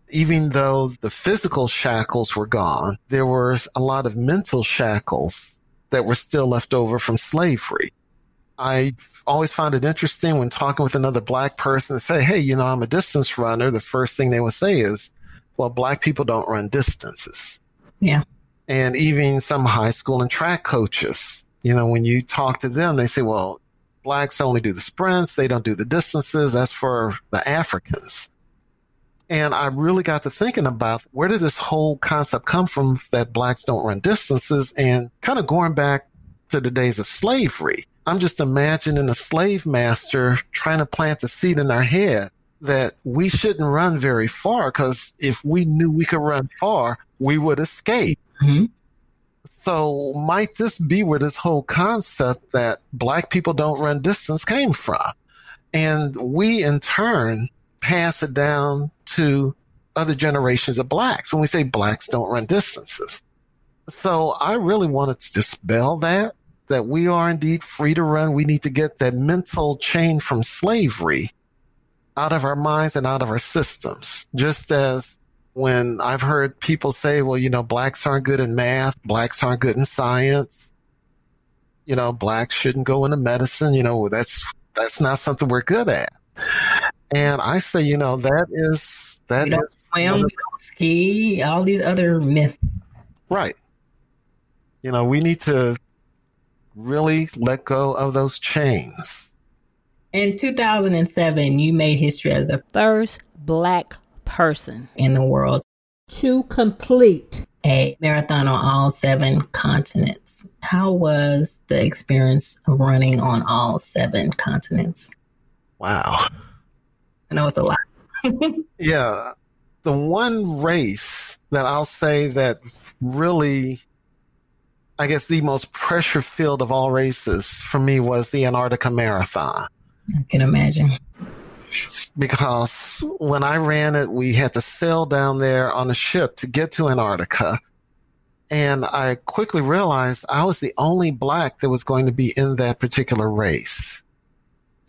Even though the physical shackles were gone, there were a lot of mental shackles that were still left over from slavery. I always found it interesting when talking with another black person to say, Hey, you know, I'm a distance runner. The first thing they would say is, well, black people don't run distances. Yeah. And even some high school and track coaches, you know, when you talk to them, they say, well, blacks only do the sprints. They don't do the distances. That's for the Africans. And I really got to thinking about where did this whole concept come from that blacks don't run distances and kind of going back to the days of slavery. I'm just imagining a slave master trying to plant the seed in our head that we shouldn't run very far because if we knew we could run far, we would escape. Mm-hmm. So might this be where this whole concept that black people don't run distance came from? And we in turn pass it down to other generations of blacks when we say blacks don't run distances. So I really wanted to dispel that, that we are indeed free to run. We need to get that mental chain from slavery out of our minds and out of our systems. Just as when I've heard people say, well, you know, blacks aren't good in math, blacks aren't good in science, you know, blacks shouldn't go into medicine, you know, that's that's not something we're good at. And I say, you know, that is that is swim, ski, all these other myths. Right. You know, we need to really let go of those chains in 2007, you made history as the first black person in the world to complete a marathon on all seven continents. How was the experience of running on all seven continents? Wow. I know it's a lot. yeah. The one race that I'll say that really, I guess, the most pressure filled of all races for me was the Antarctica Marathon. I can imagine. Because when I ran it, we had to sail down there on a ship to get to Antarctica. And I quickly realized I was the only black that was going to be in that particular race.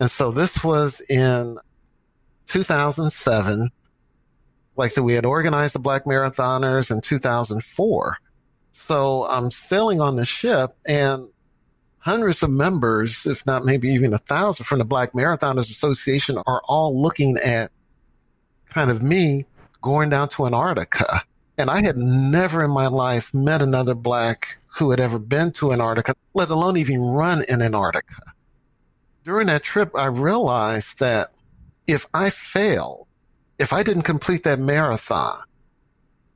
And so this was in 2007. Like I said, we had organized the Black Marathoners in 2004. So I'm sailing on the ship and hundreds of members, if not maybe even a thousand from the Black Marathoners Association are all looking at kind of me going down to Antarctica. And I had never in my life met another black who had ever been to Antarctica, let alone even run in Antarctica. During that trip, I realized that if I failed, if I didn't complete that marathon,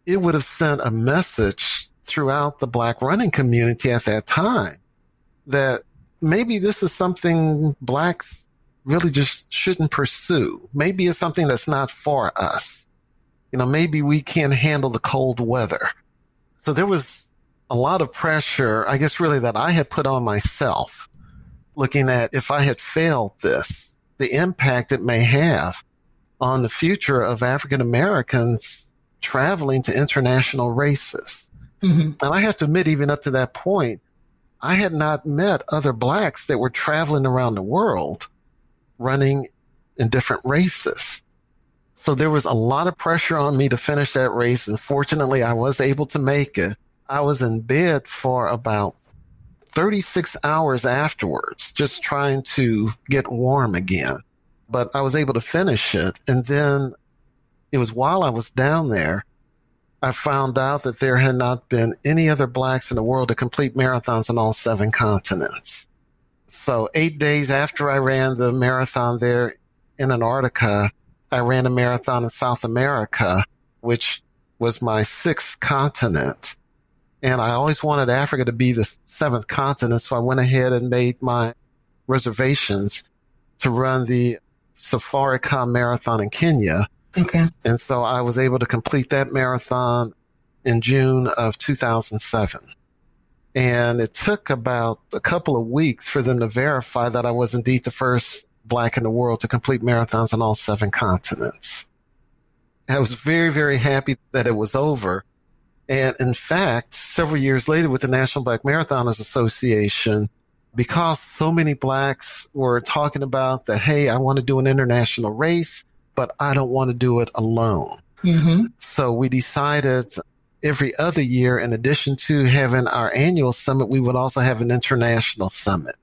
it would have sent a message throughout the black running community at that time that maybe this is something blacks really just shouldn't pursue. Maybe it's something that's not for us. You know, maybe we can't handle the cold weather. So there was a lot of pressure, I guess, really that I had put on myself, looking at if I had failed this, the impact it may have on the future of African Americans traveling to international races. Mm-hmm. And I have to admit, even up to that point, I had not met other blacks that were traveling around the world running in different races. So there was a lot of pressure on me to finish that race. And fortunately, I was able to make it. I was in bed for about 36 hours afterwards, just trying to get warm again. But I was able to finish it. And then it was while I was down there I found out that there had not been any other blacks in the world to complete marathons on all seven continents. So eight days after I ran the marathon there in Antarctica, I ran a marathon in South America, which was my sixth continent. And I always wanted Africa to be the seventh continent. So I went ahead and made my reservations to run the Safaricom Marathon in Kenya, Okay. And so I was able to complete that marathon in June of 2007. And it took about a couple of weeks for them to verify that I was indeed the first black in the world to complete marathons on all seven continents. I was very, very happy that it was over. And in fact, several years later with the National Black Marathoners Association, because so many blacks were talking about that, hey, I want to do an international race but I don't want to do it alone. Mm-hmm. So we decided every other year, in addition to having our annual summit, we would also have an international summit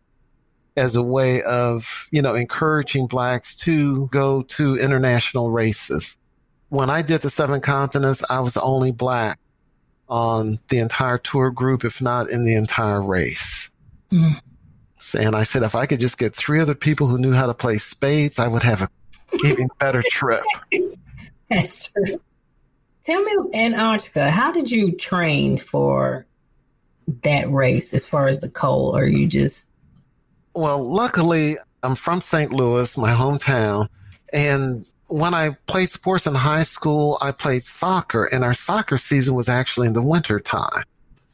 as a way of, you know, encouraging blacks to go to international races. When I did the seven continents, I was the only black on the entire tour group, if not in the entire race. Mm. And I said, if I could just get three other people who knew how to play spades, I would have a even better trip. That's true. Tell me, Antarctica, how did you train for that race as far as the cold? Or you just. Well, luckily, I'm from St. Louis, my hometown. And when I played sports in high school, I played soccer, and our soccer season was actually in the winter time.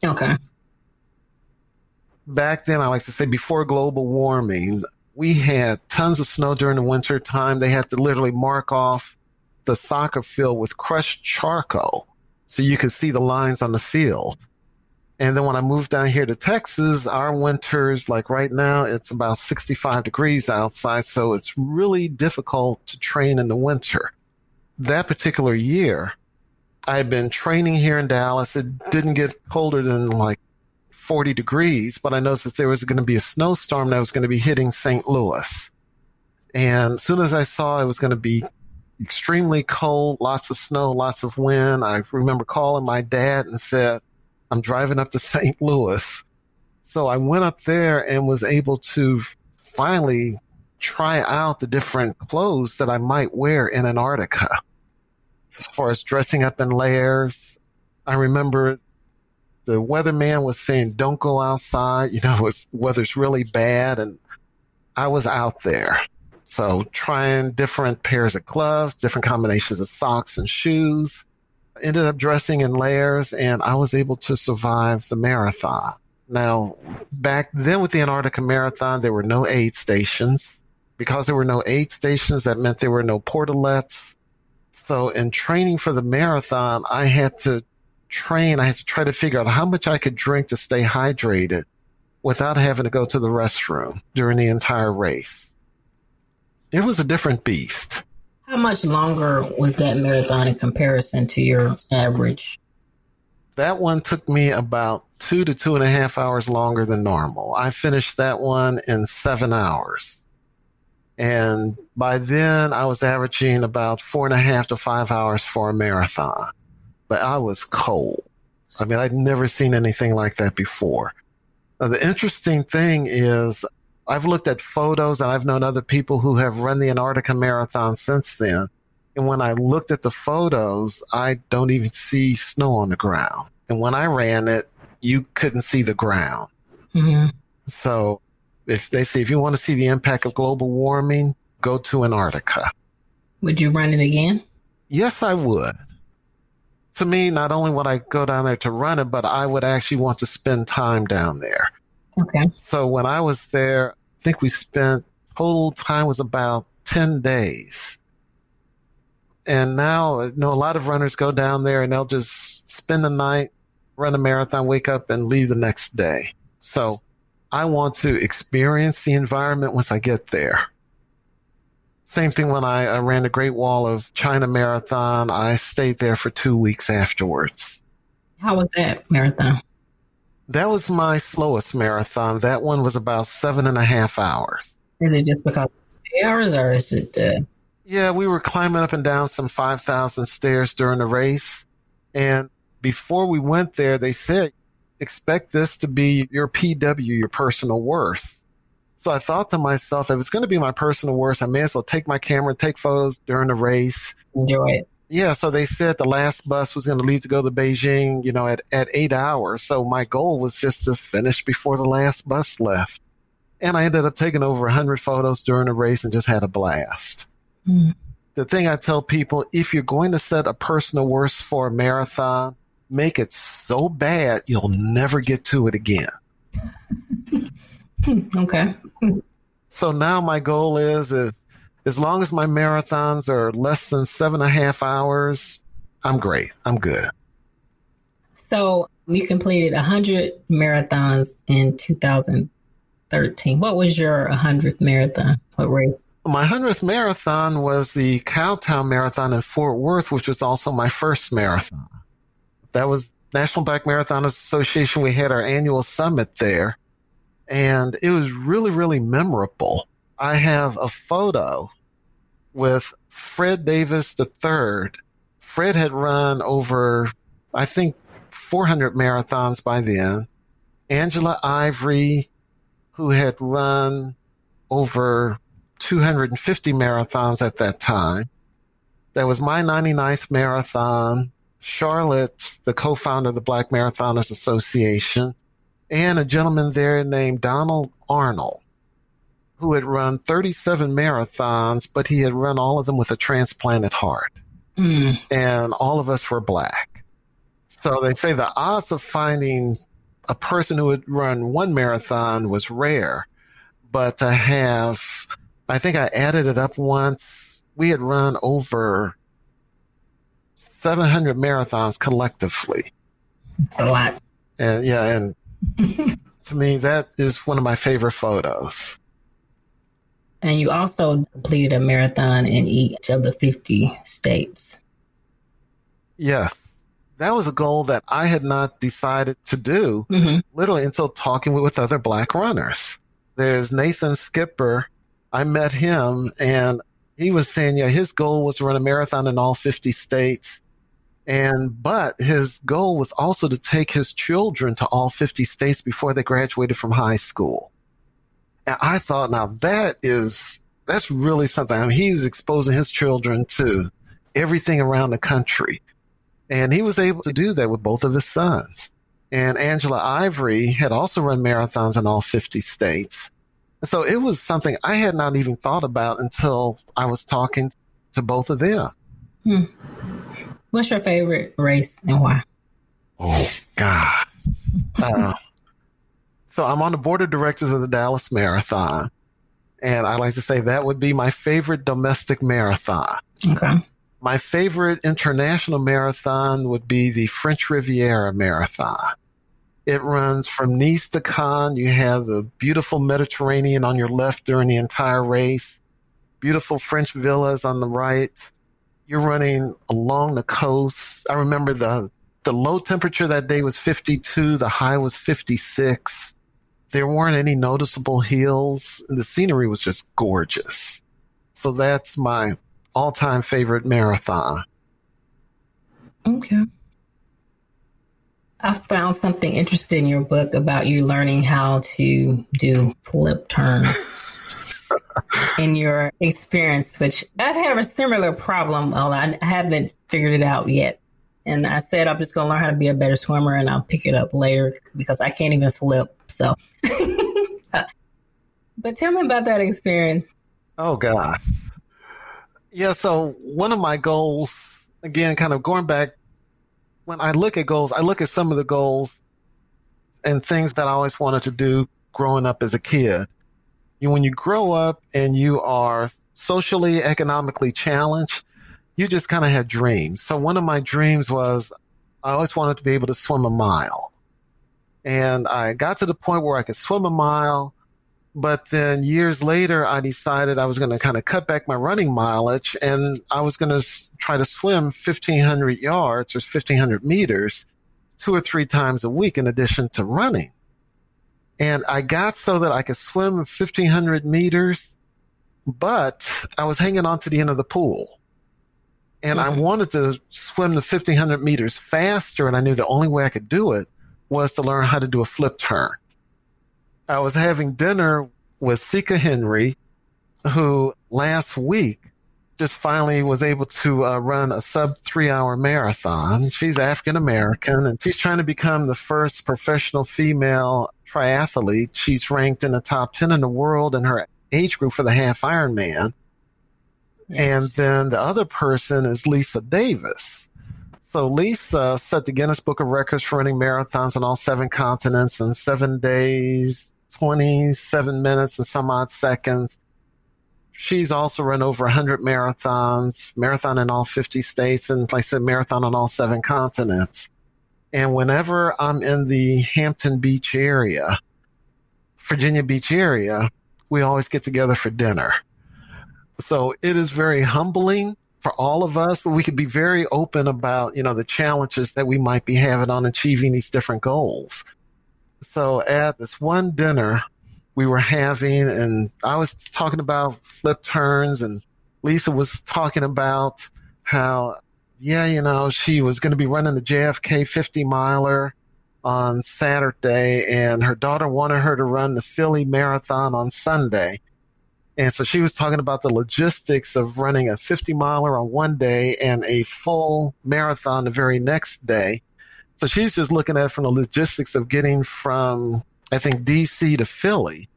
Okay. Back then, I like to say before global warming, we had tons of snow during the winter time. They had to literally mark off the soccer field with crushed charcoal so you could see the lines on the field. And then when I moved down here to Texas, our winters, like right now, it's about 65 degrees outside. So it's really difficult to train in the winter. That particular year, I had been training here in Dallas. It didn't get colder than like 40 degrees, but I noticed that there was going to be a snowstorm that was going to be hitting St. Louis. And as soon as I saw it was going to be extremely cold, lots of snow, lots of wind, I remember calling my dad and said, I'm driving up to St. Louis. So I went up there and was able to finally try out the different clothes that I might wear in Antarctica. As far as dressing up in layers, I remember the weatherman was saying, don't go outside. You know, it's, weather's really bad. And I was out there. So trying different pairs of gloves, different combinations of socks and shoes. Ended up dressing in layers and I was able to survive the marathon. Now, back then with the Antarctica Marathon, there were no aid stations. Because there were no aid stations, that meant there were no portalets. So in training for the marathon, I had to train, I had to try to figure out how much I could drink to stay hydrated without having to go to the restroom during the entire race. It was a different beast. How much longer was that marathon in comparison to your average? That one took me about two to two and a half hours longer than normal. I finished that one in seven hours. And by then I was averaging about four and a half to five hours for a marathon, but I was cold. I mean, I'd never seen anything like that before. Now, the interesting thing is I've looked at photos and I've known other people who have run the Antarctica Marathon since then. And when I looked at the photos, I don't even see snow on the ground. And when I ran it, you couldn't see the ground. Mm-hmm. So if they say if you want to see the impact of global warming, go to Antarctica. Would you run it again? Yes, I would. To me, not only would I go down there to run it, but I would actually want to spend time down there. Okay. So when I was there, I think we spent total time was about 10 days. And now, you know, a lot of runners go down there and they'll just spend the night, run a marathon, wake up and leave the next day. So I want to experience the environment once I get there. Same thing when I, I ran the Great Wall of China Marathon. I stayed there for two weeks afterwards. How was that marathon? That was my slowest marathon. That one was about seven and a half hours. Is it just because of hours or is it? Uh... Yeah, we were climbing up and down some 5,000 stairs during the race. And before we went there, they said, expect this to be your PW, your personal worth. So I thought to myself, if it's going to be my personal worst, I may as well take my camera, take photos during the race. Enjoy it. Yeah, so they said the last bus was going to leave to go to Beijing, you know, at, at eight hours. So my goal was just to finish before the last bus left. And I ended up taking over 100 photos during the race and just had a blast. Mm. The thing I tell people if you're going to set a personal worst for a marathon, make it so bad you'll never get to it again. okay. So now my goal is if, as long as my marathons are less than seven and a half hours, I'm great. I'm good. So you completed 100 marathons in 2013. What was your 100th marathon? What race? My 100th marathon was the Cowtown Marathon in Fort Worth, which was also my first marathon that was National Black Marathon Association. We had our annual summit there, and it was really, really memorable. I have a photo with Fred Davis III. Fred had run over, I think, 400 marathons by then. Angela Ivory, who had run over 250 marathons at that time. That was my 99th marathon. Charlotte, the co-founder of the Black Marathoners Association, and a gentleman there named Donald Arnold, who had run 37 marathons, but he had run all of them with a transplanted heart. Mm. And all of us were black. So they say the odds of finding a person who had run one marathon was rare, but to have, I think I added it up once. We had run over 700 marathons collectively. It's a lot. And yeah, and to me, that is one of my favorite photos. And you also completed a marathon in each of the 50 states. Yeah. That was a goal that I had not decided to do mm-hmm. literally until talking with other black runners. There's Nathan Skipper. I met him and he was saying, yeah, his goal was to run a marathon in all 50 states. And, but his goal was also to take his children to all 50 states before they graduated from high school. And I thought, now that is, that's really something. I mean, he's exposing his children to everything around the country. And he was able to do that with both of his sons. And Angela Ivory had also run marathons in all 50 states. So it was something I had not even thought about until I was talking to both of them. Hmm. What's your favorite race and why? Oh God. uh, so I'm on the board of directors of the Dallas Marathon, and I like to say that would be my favorite domestic marathon. Okay. My favorite international marathon would be the French Riviera Marathon. It runs from Nice to Cannes. You have the beautiful Mediterranean on your left during the entire race, beautiful French villas on the right you're running along the coast. I remember the The low temperature that day was 52. The high was 56. There weren't any noticeable hills. The scenery was just gorgeous. So that's my all time favorite marathon. Okay. I found something interesting in your book about you learning how to do flip turns in your experience, which I've a similar problem. Well, I haven't figured it out yet. And I said I'm just going to learn how to be a better swimmer and I'll pick it up later because I can't even flip. So, but tell me about that experience. Oh, God. Yeah. So, one of my goals, again, kind of going back when I look at goals, I look at some of the goals and things that I always wanted to do growing up as a kid. You, when you grow up and you are socially, economically challenged, you just kind of have dreams. So one of my dreams was I always wanted to be able to swim a mile. And I got to the point where I could swim a mile but then years later, I decided I was going to kind of cut back my running mileage and I was going to try to swim 1500 yards or 1500 meters two or three times a week in addition to running. And I got so that I could swim 1500 meters, but I was hanging on to the end of the pool. And mm-hmm. I wanted to swim the 1500 meters faster. And I knew the only way I could do it was to learn how to do a flip turn. I was having dinner with Sika Henry, who last week just finally was able to uh, run a sub three hour marathon. She's African American and she's trying to become the first professional female triathlete. She's ranked in the top 10 in the world in her age group for the half Ironman. Yes. And then the other person is Lisa Davis. So Lisa set the Guinness Book of Records for running marathons on all seven continents in seven days, 27 minutes and some odd seconds. She's also run over 100 marathons, marathon in all 50 states, and like I said, marathon on all seven continents. And whenever I'm in the Hampton Beach area, Virginia Beach area, we always get together for dinner. So it is very humbling for all of us, but we could be very open about, you know, the challenges that we might be having on achieving these different goals. So at this one dinner we were having, and I was talking about flip turns, and Lisa was talking about how, yeah, you know, she was going to be running the JFK 50 miler on Saturday, and her daughter wanted her to run the Philly Marathon on Sunday. And so she was talking about the logistics of running a 50 miler on one day and a full marathon the very next day. So she's just looking at it from the logistics of getting from, I think, DC to Philly.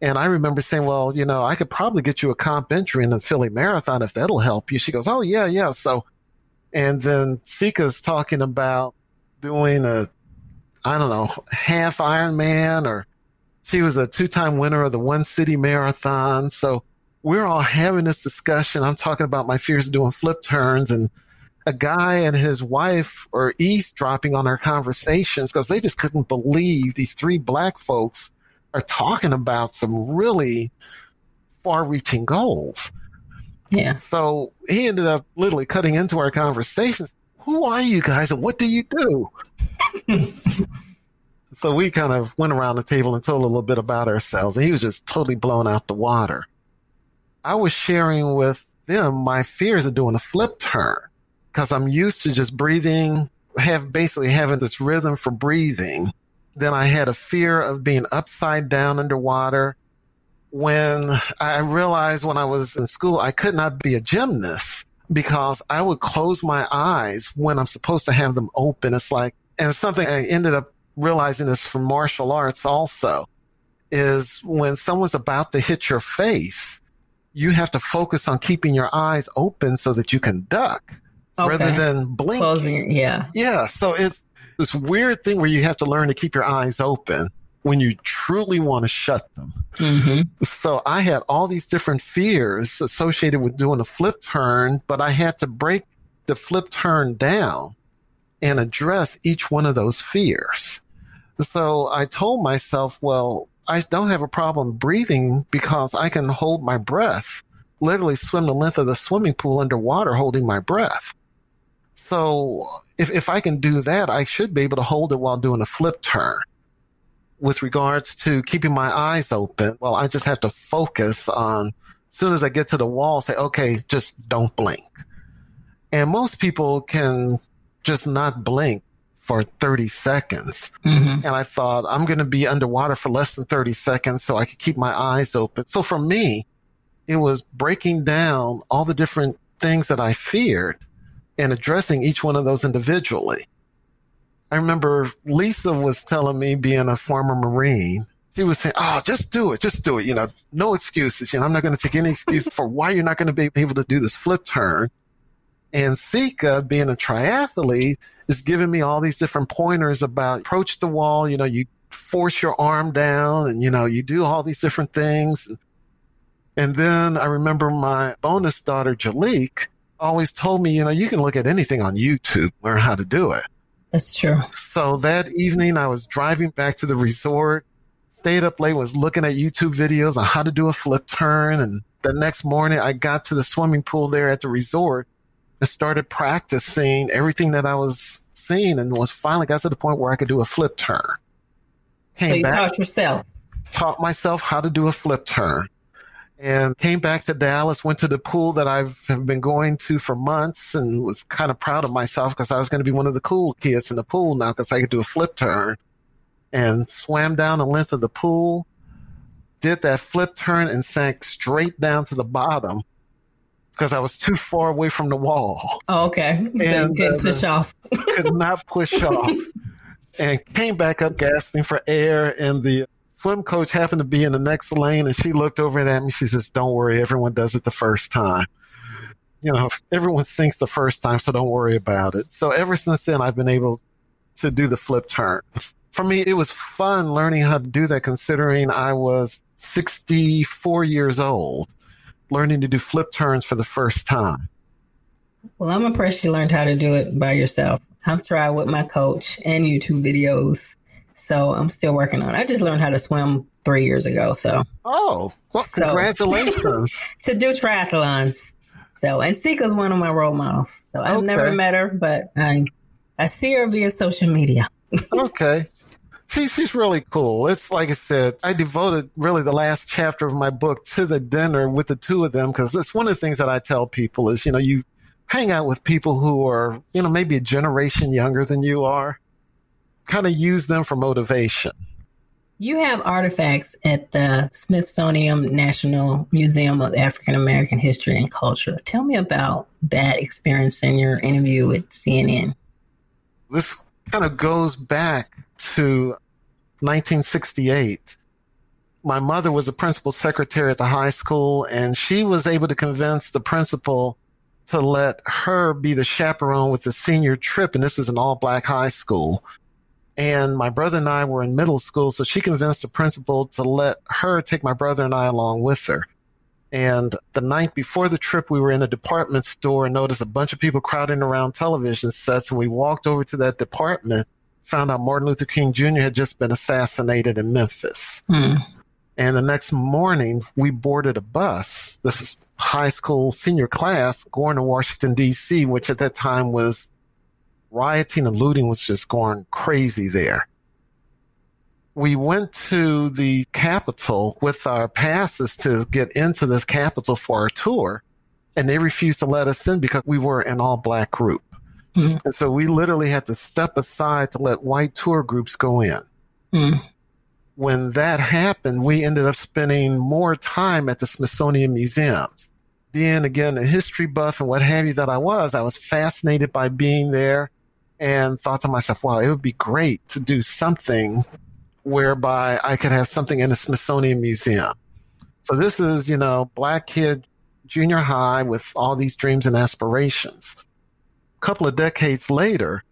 And I remember saying, well, you know, I could probably get you a comp entry in the Philly Marathon if that'll help you. She goes, oh, yeah, yeah. So, and then Sika's talking about doing a, I don't know, half Ironman or she was a two time winner of the One City Marathon. So we're all having this discussion. I'm talking about my fears of doing flip turns and a guy and his wife are eavesdropping on our conversations because they just couldn't believe these three black folks are talking about some really far reaching goals. Yeah. So he ended up literally cutting into our conversations. Who are you guys and what do you do? so we kind of went around the table and told a little bit about ourselves, and he was just totally blown out the water. I was sharing with them my fears of doing a flip turn because I'm used to just breathing, have basically having this rhythm for breathing. Then I had a fear of being upside down underwater. When I realized when I was in school, I could not be a gymnast because I would close my eyes when I'm supposed to have them open. It's like, and it's something I ended up realizing this from martial arts also is when someone's about to hit your face, you have to focus on keeping your eyes open so that you can duck okay. rather than blinking. Closing, yeah. Yeah. So it's this weird thing where you have to learn to keep your eyes open when you truly want to shut them. Mm-hmm. So I had all these different fears associated with doing a flip turn, but I had to break the flip turn down and address each one of those fears. So I told myself, well, I don't have a problem breathing because I can hold my breath, literally swim the length of the swimming pool underwater holding my breath. So if, if I can do that, I should be able to hold it while doing a flip turn. With regards to keeping my eyes open, well, I just have to focus on, as soon as I get to the wall, say, okay, just don't blink. And most people can just not blink for 30 seconds. Mm-hmm. And I thought, I'm going to be underwater for less than 30 seconds so I could keep my eyes open. So for me, it was breaking down all the different things that I feared and addressing each one of those individually. I remember Lisa was telling me being a former Marine, she was saying, Oh, just do it. Just do it. You know, no excuses. You know, I'm not going to take any excuse for why you're not going to be able to do this flip turn. And Sika, being a triathlete, is giving me all these different pointers about approach the wall. You know, you force your arm down and, you know, you do all these different things. And then I remember my bonus daughter, Jalik, always told me, you know, you can look at anything on YouTube, learn how to do it. That's true. So that evening I was driving back to the resort, stayed up late, was looking at YouTube videos on how to do a flip turn. And the next morning I got to the swimming pool there at the resort and started practicing everything that I was seeing and was finally got to the point where I could do a flip turn. Came so you back, taught yourself? Taught myself how to do a flip turn and came back to Dallas, went to the pool that I've have been going to for months and was kind of proud of myself because I was going to be one of the cool kids in the pool now because I could do a flip turn and swam down the length of the pool, did that flip turn and sank straight down to the bottom because I was too far away from the wall. Oh, okay. So and, you couldn't uh, push off. could not push off. And came back up gasping for air. And the swim coach happened to be in the next lane. And she looked over at me. She says, Don't worry, everyone does it the first time. You know, everyone thinks the first time, so don't worry about it. So ever since then, I've been able to do the flip turn. For me, it was fun learning how to do that considering I was 64 years old learning to do flip turns for the first time? Well, I'm impressed you learned how to do it by yourself. I've tried with my coach and YouTube videos. So I'm still working on it. I just learned how to swim three years ago. So Oh, well so, congratulations. to do triathlons. So and Sika's one of my role models. So I've okay. never met her, but I I see her via social media. okay she's she's really cool. It's like I said, I devoted really the last chapter of my book to the dinner with the two of them because it's one of the things that I tell people is you know you hang out with people who are you know maybe a generation younger than you are, kind of use them for motivation. You have artifacts at the Smithsonian National Museum of African American History and Culture. Tell me about that experience in your interview with CNN. This kind of goes back to 1968. My mother was a principal secretary at the high school, and she was able to convince the principal to let her be the chaperone with the senior trip. And this is an all black high school. And my brother and I were in middle school, so she convinced the principal to let her take my brother and I along with her. And the night before the trip, we were in a department store and noticed a bunch of people crowding around television sets. And we walked over to that department found out Martin Luther King Jr. had just been assassinated in Memphis. Hmm. And the next morning, we boarded a bus. This is high school senior class going to Washington, D.C., which at that time was rioting and looting was just going crazy there. We went to the Capitol with our passes to get into this Capitol for our tour, and they refused to let us in because we were an all black group. Mm. And so we literally had to step aside to let white tour groups go in. Mm. When that happened, we ended up spending more time at the Smithsonian Museums. Being again a history buff and what have you that I was, I was fascinated by being there and thought to myself, wow, it would be great to do something whereby I could have something in the Smithsonian Museum. So this is, you know, black kid, junior high with all these dreams and aspirations A couple of decades later,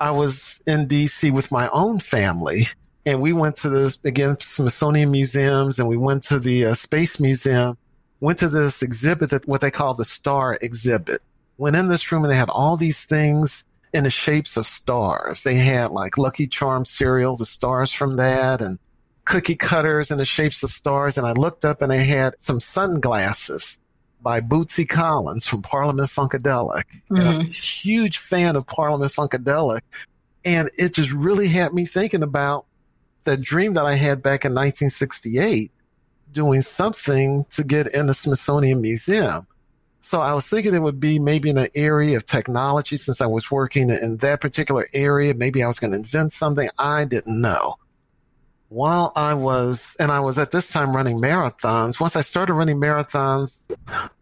I was in DC with my own family and we went to the, again, Smithsonian museums and we went to the uh, Space Museum, went to this exhibit that what they call the star exhibit. Went in this room and they had all these things in the shapes of stars. They had like Lucky Charm cereals, the stars from that and cookie cutters in the shapes of stars. And I looked up and they had some sunglasses by Bootsy Collins from Parliament Funkadelic. Mm-hmm. I'm a huge fan of Parliament Funkadelic. And it just really had me thinking about that dream that I had back in 1968, doing something to get in the Smithsonian Museum. So I was thinking it would be maybe in an area of technology since I was working in that particular area. Maybe I was going to invent something I didn't know. While I was, and I was at this time running marathons, once I started running marathons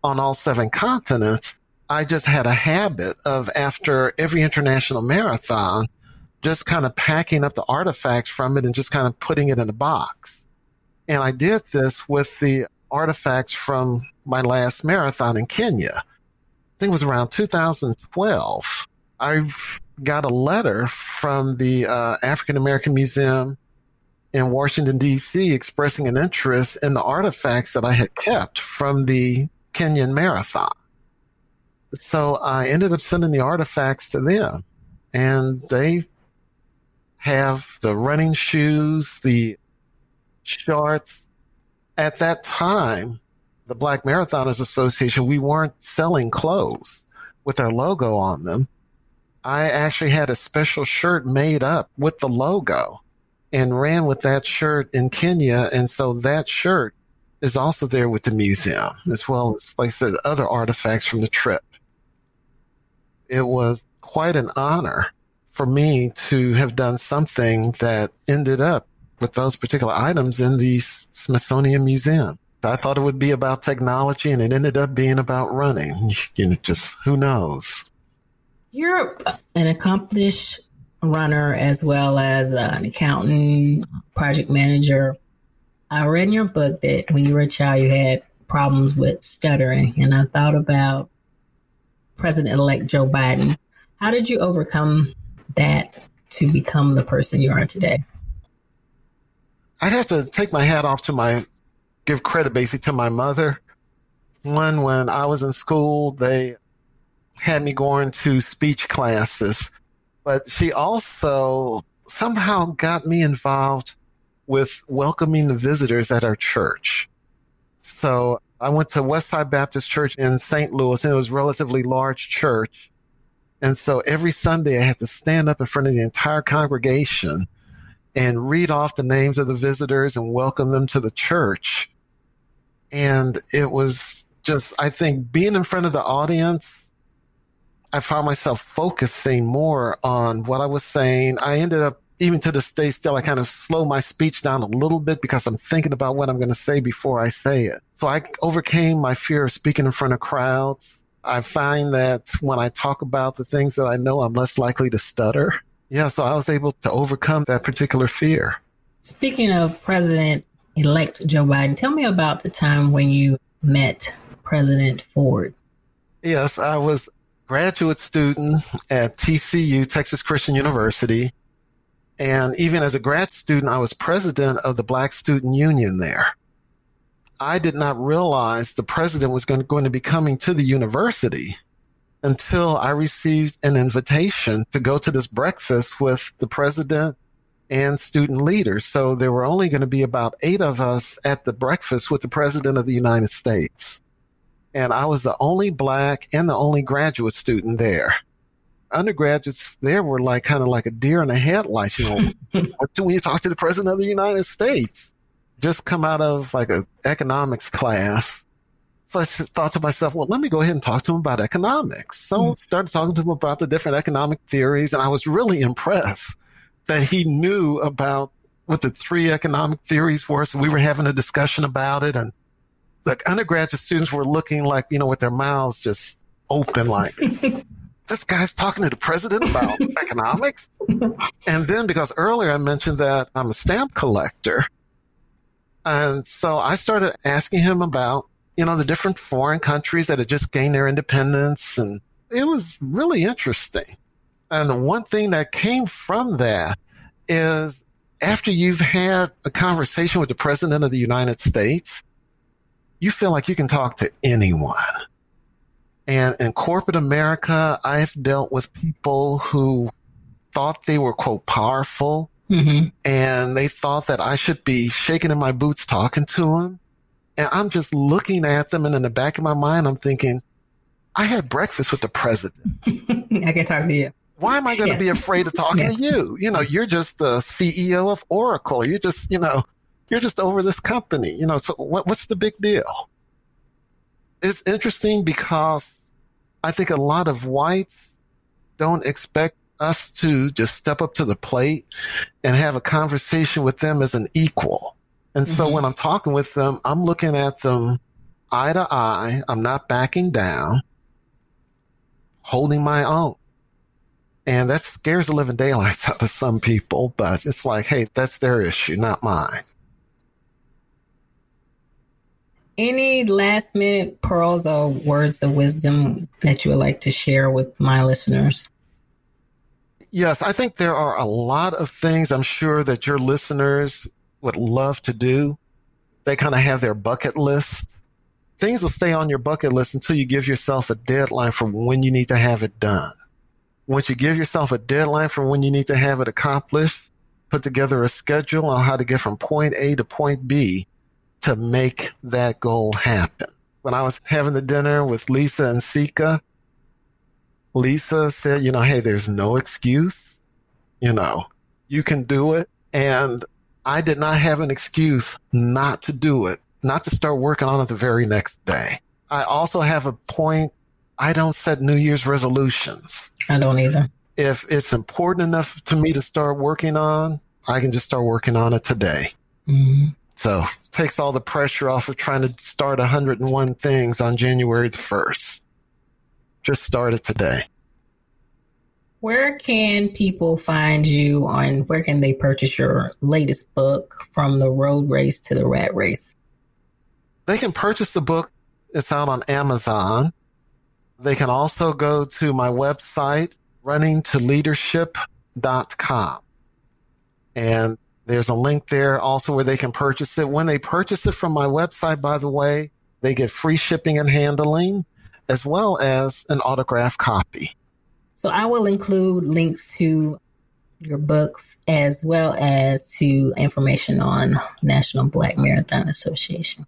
on all seven continents, I just had a habit of after every international marathon, just kind of packing up the artifacts from it and just kind of putting it in a box. And I did this with the artifacts from my last marathon in Kenya. I think it was around 2012. I got a letter from the uh, African American Museum in Washington, D.C., expressing an interest in the artifacts that I had kept from the Kenyan marathon. So I ended up sending the artifacts to them, and they have the running shoes, the shorts. At that time, the Black Marathoners Association, we weren't selling clothes with our logo on them. I actually had a special shirt made up with the logo and ran with that shirt in Kenya. And so that shirt is also there with the museum, as well as, like I said, other artifacts from the trip. It was quite an honor for me to have done something that ended up with those particular items in the Smithsonian Museum. I thought it would be about technology and it ended up being about running. You know, just who knows? You're an accomplished runner as well as uh, an accountant, project manager. I read in your book that when you were a child, you had problems with stuttering, and I thought about President elect Joe Biden. How did you overcome that to become the person you are today? I'd have to take my hat off to my give credit basically to my mother. One, when I was in school, they had me going to speech classes, but she also somehow got me involved with welcoming the visitors at our church. So I went to Westside Baptist Church in St. Louis, and it was a relatively large church. And so every Sunday I had to stand up in front of the entire congregation and read off the names of the visitors and welcome them to the church. And it was just, I think, being in front of the audience, I found myself focusing more on what I was saying. I ended up, even to this day, still, I kind of slow my speech down a little bit because I'm thinking about what I'm going to say before I say it. So I overcame my fear of speaking in front of crowds. I find that when I talk about the things that I know, I'm less likely to stutter. Yeah, so I was able to overcome that particular fear. Speaking of President elect Joe Biden. Tell me about the time when you met President Ford. Yes, I was graduate student at TCU, Texas Christian University. And even as a grad student, I was president of the Black Student Union there. I did not realize the president was going to be coming to the university until I received an invitation to go to this breakfast with the president and student leaders. So there were only going to be about eight of us at the breakfast with the President of the United States. And I was the only black and the only graduate student there. Undergraduates there were like kind of like a deer in the headlights, you know, what do when you talk to the President of the United States? Just come out of like an economics class. So I thought to myself, well, let me go ahead and talk to him about economics. So I hmm. started talking to him about the different economic theories, and I was really impressed that he knew about what the three economic theories were. So we were having a discussion about it and the undergraduate students were looking like, you know, with their mouths just open, like, this guy's talking to the president about economics. And then because earlier I mentioned that I'm a stamp collector. And so I started asking him about, you know, the different foreign countries that had just gained their independence. And it was really interesting. And the one thing that came from that is after you've had a conversation with the president of the United States, you feel like you can talk to anyone. And in corporate America, I've dealt with people who thought they were quote powerful mm-hmm. and they thought that I should be shaking in my boots talking to them. And I'm just looking at them. And in the back of my mind, I'm thinking, I had breakfast with the president. I can talk to you. Why am I going to be afraid of talking to you? You know, you're just the CEO of Oracle. You're just, you know, you're just over this company. You know, so what, what's the big deal? It's interesting because I think a lot of whites don't expect us to just step up to the plate and have a conversation with them as an equal. And mm-hmm. so when I'm talking with them, I'm looking at them eye to eye. I'm not backing down, holding my own. And that scares the living daylights out of some people, but it's like, hey, that's their issue, not mine. Any last minute pearls or words of wisdom that you would like to share with my listeners? Yes, I think there are a lot of things I'm sure that your listeners would love to do. They kind of have their bucket list. Things will stay on your bucket list until you give yourself a deadline for when you need to have it done. Once you give yourself a deadline for when you need to have it accomplished, put together a schedule on how to get from point A to point B to make that goal happen. When I was having the dinner with Lisa and Sika, Lisa said, you know, hey, there's no excuse. You know, you can do it. And I did not have an excuse not to do it, not to start working on it the very next day. I also have a point. I don't set New Year's resolutions. I don't either. If it's important enough to me to start working on, I can just start working on it today. Mm-hmm. So takes all the pressure off of trying to start 101 things on January the 1st. Just started today. Where can people find you on where can they purchase your latest book from the road race to the rat race? They can purchase the book. It's out on Amazon. They can also go to my website, runningtoleadership.com. And there's a link there also where they can purchase it. When they purchase it from my website, by the way, they get free shipping and handling as well as an autograph copy. So I will include links to your books as well as to information on National Black Marathon Association.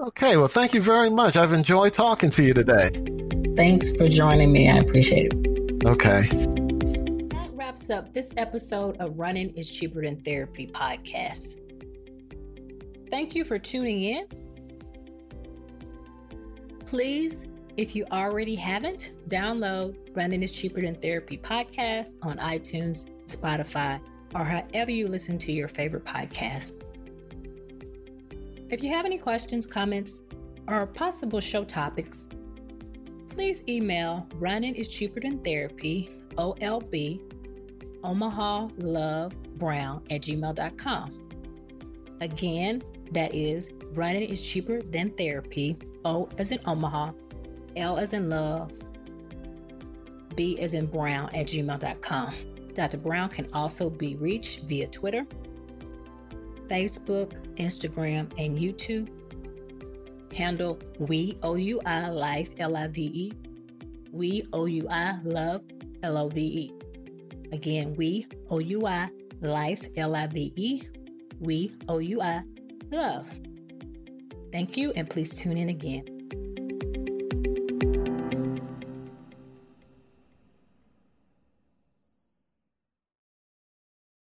Okay, well, thank you very much. I've enjoyed talking to you today. Thanks for joining me. I appreciate it. Okay. That wraps up this episode of Running is Cheaper Than Therapy podcast. Thank you for tuning in. Please if you already haven't, download Running is Cheaper Than Therapy podcast on iTunes, Spotify, or however you listen to your favorite podcasts. If you have any questions, comments, or possible show topics, please email Running is Cheaper Than Therapy, OLB, Omaha Love Brown at gmail.com. Again, that is Running is Cheaper Than Therapy, O as in Omaha, L as in love, B as in brown at gmail.com. Dr. Brown can also be reached via Twitter, Facebook, Instagram, and YouTube. Handle We OUI Life L I V E. We OUI Love L O V E. Again, We OUI Life L I V E. We OUI Love. Thank you, and please tune in again.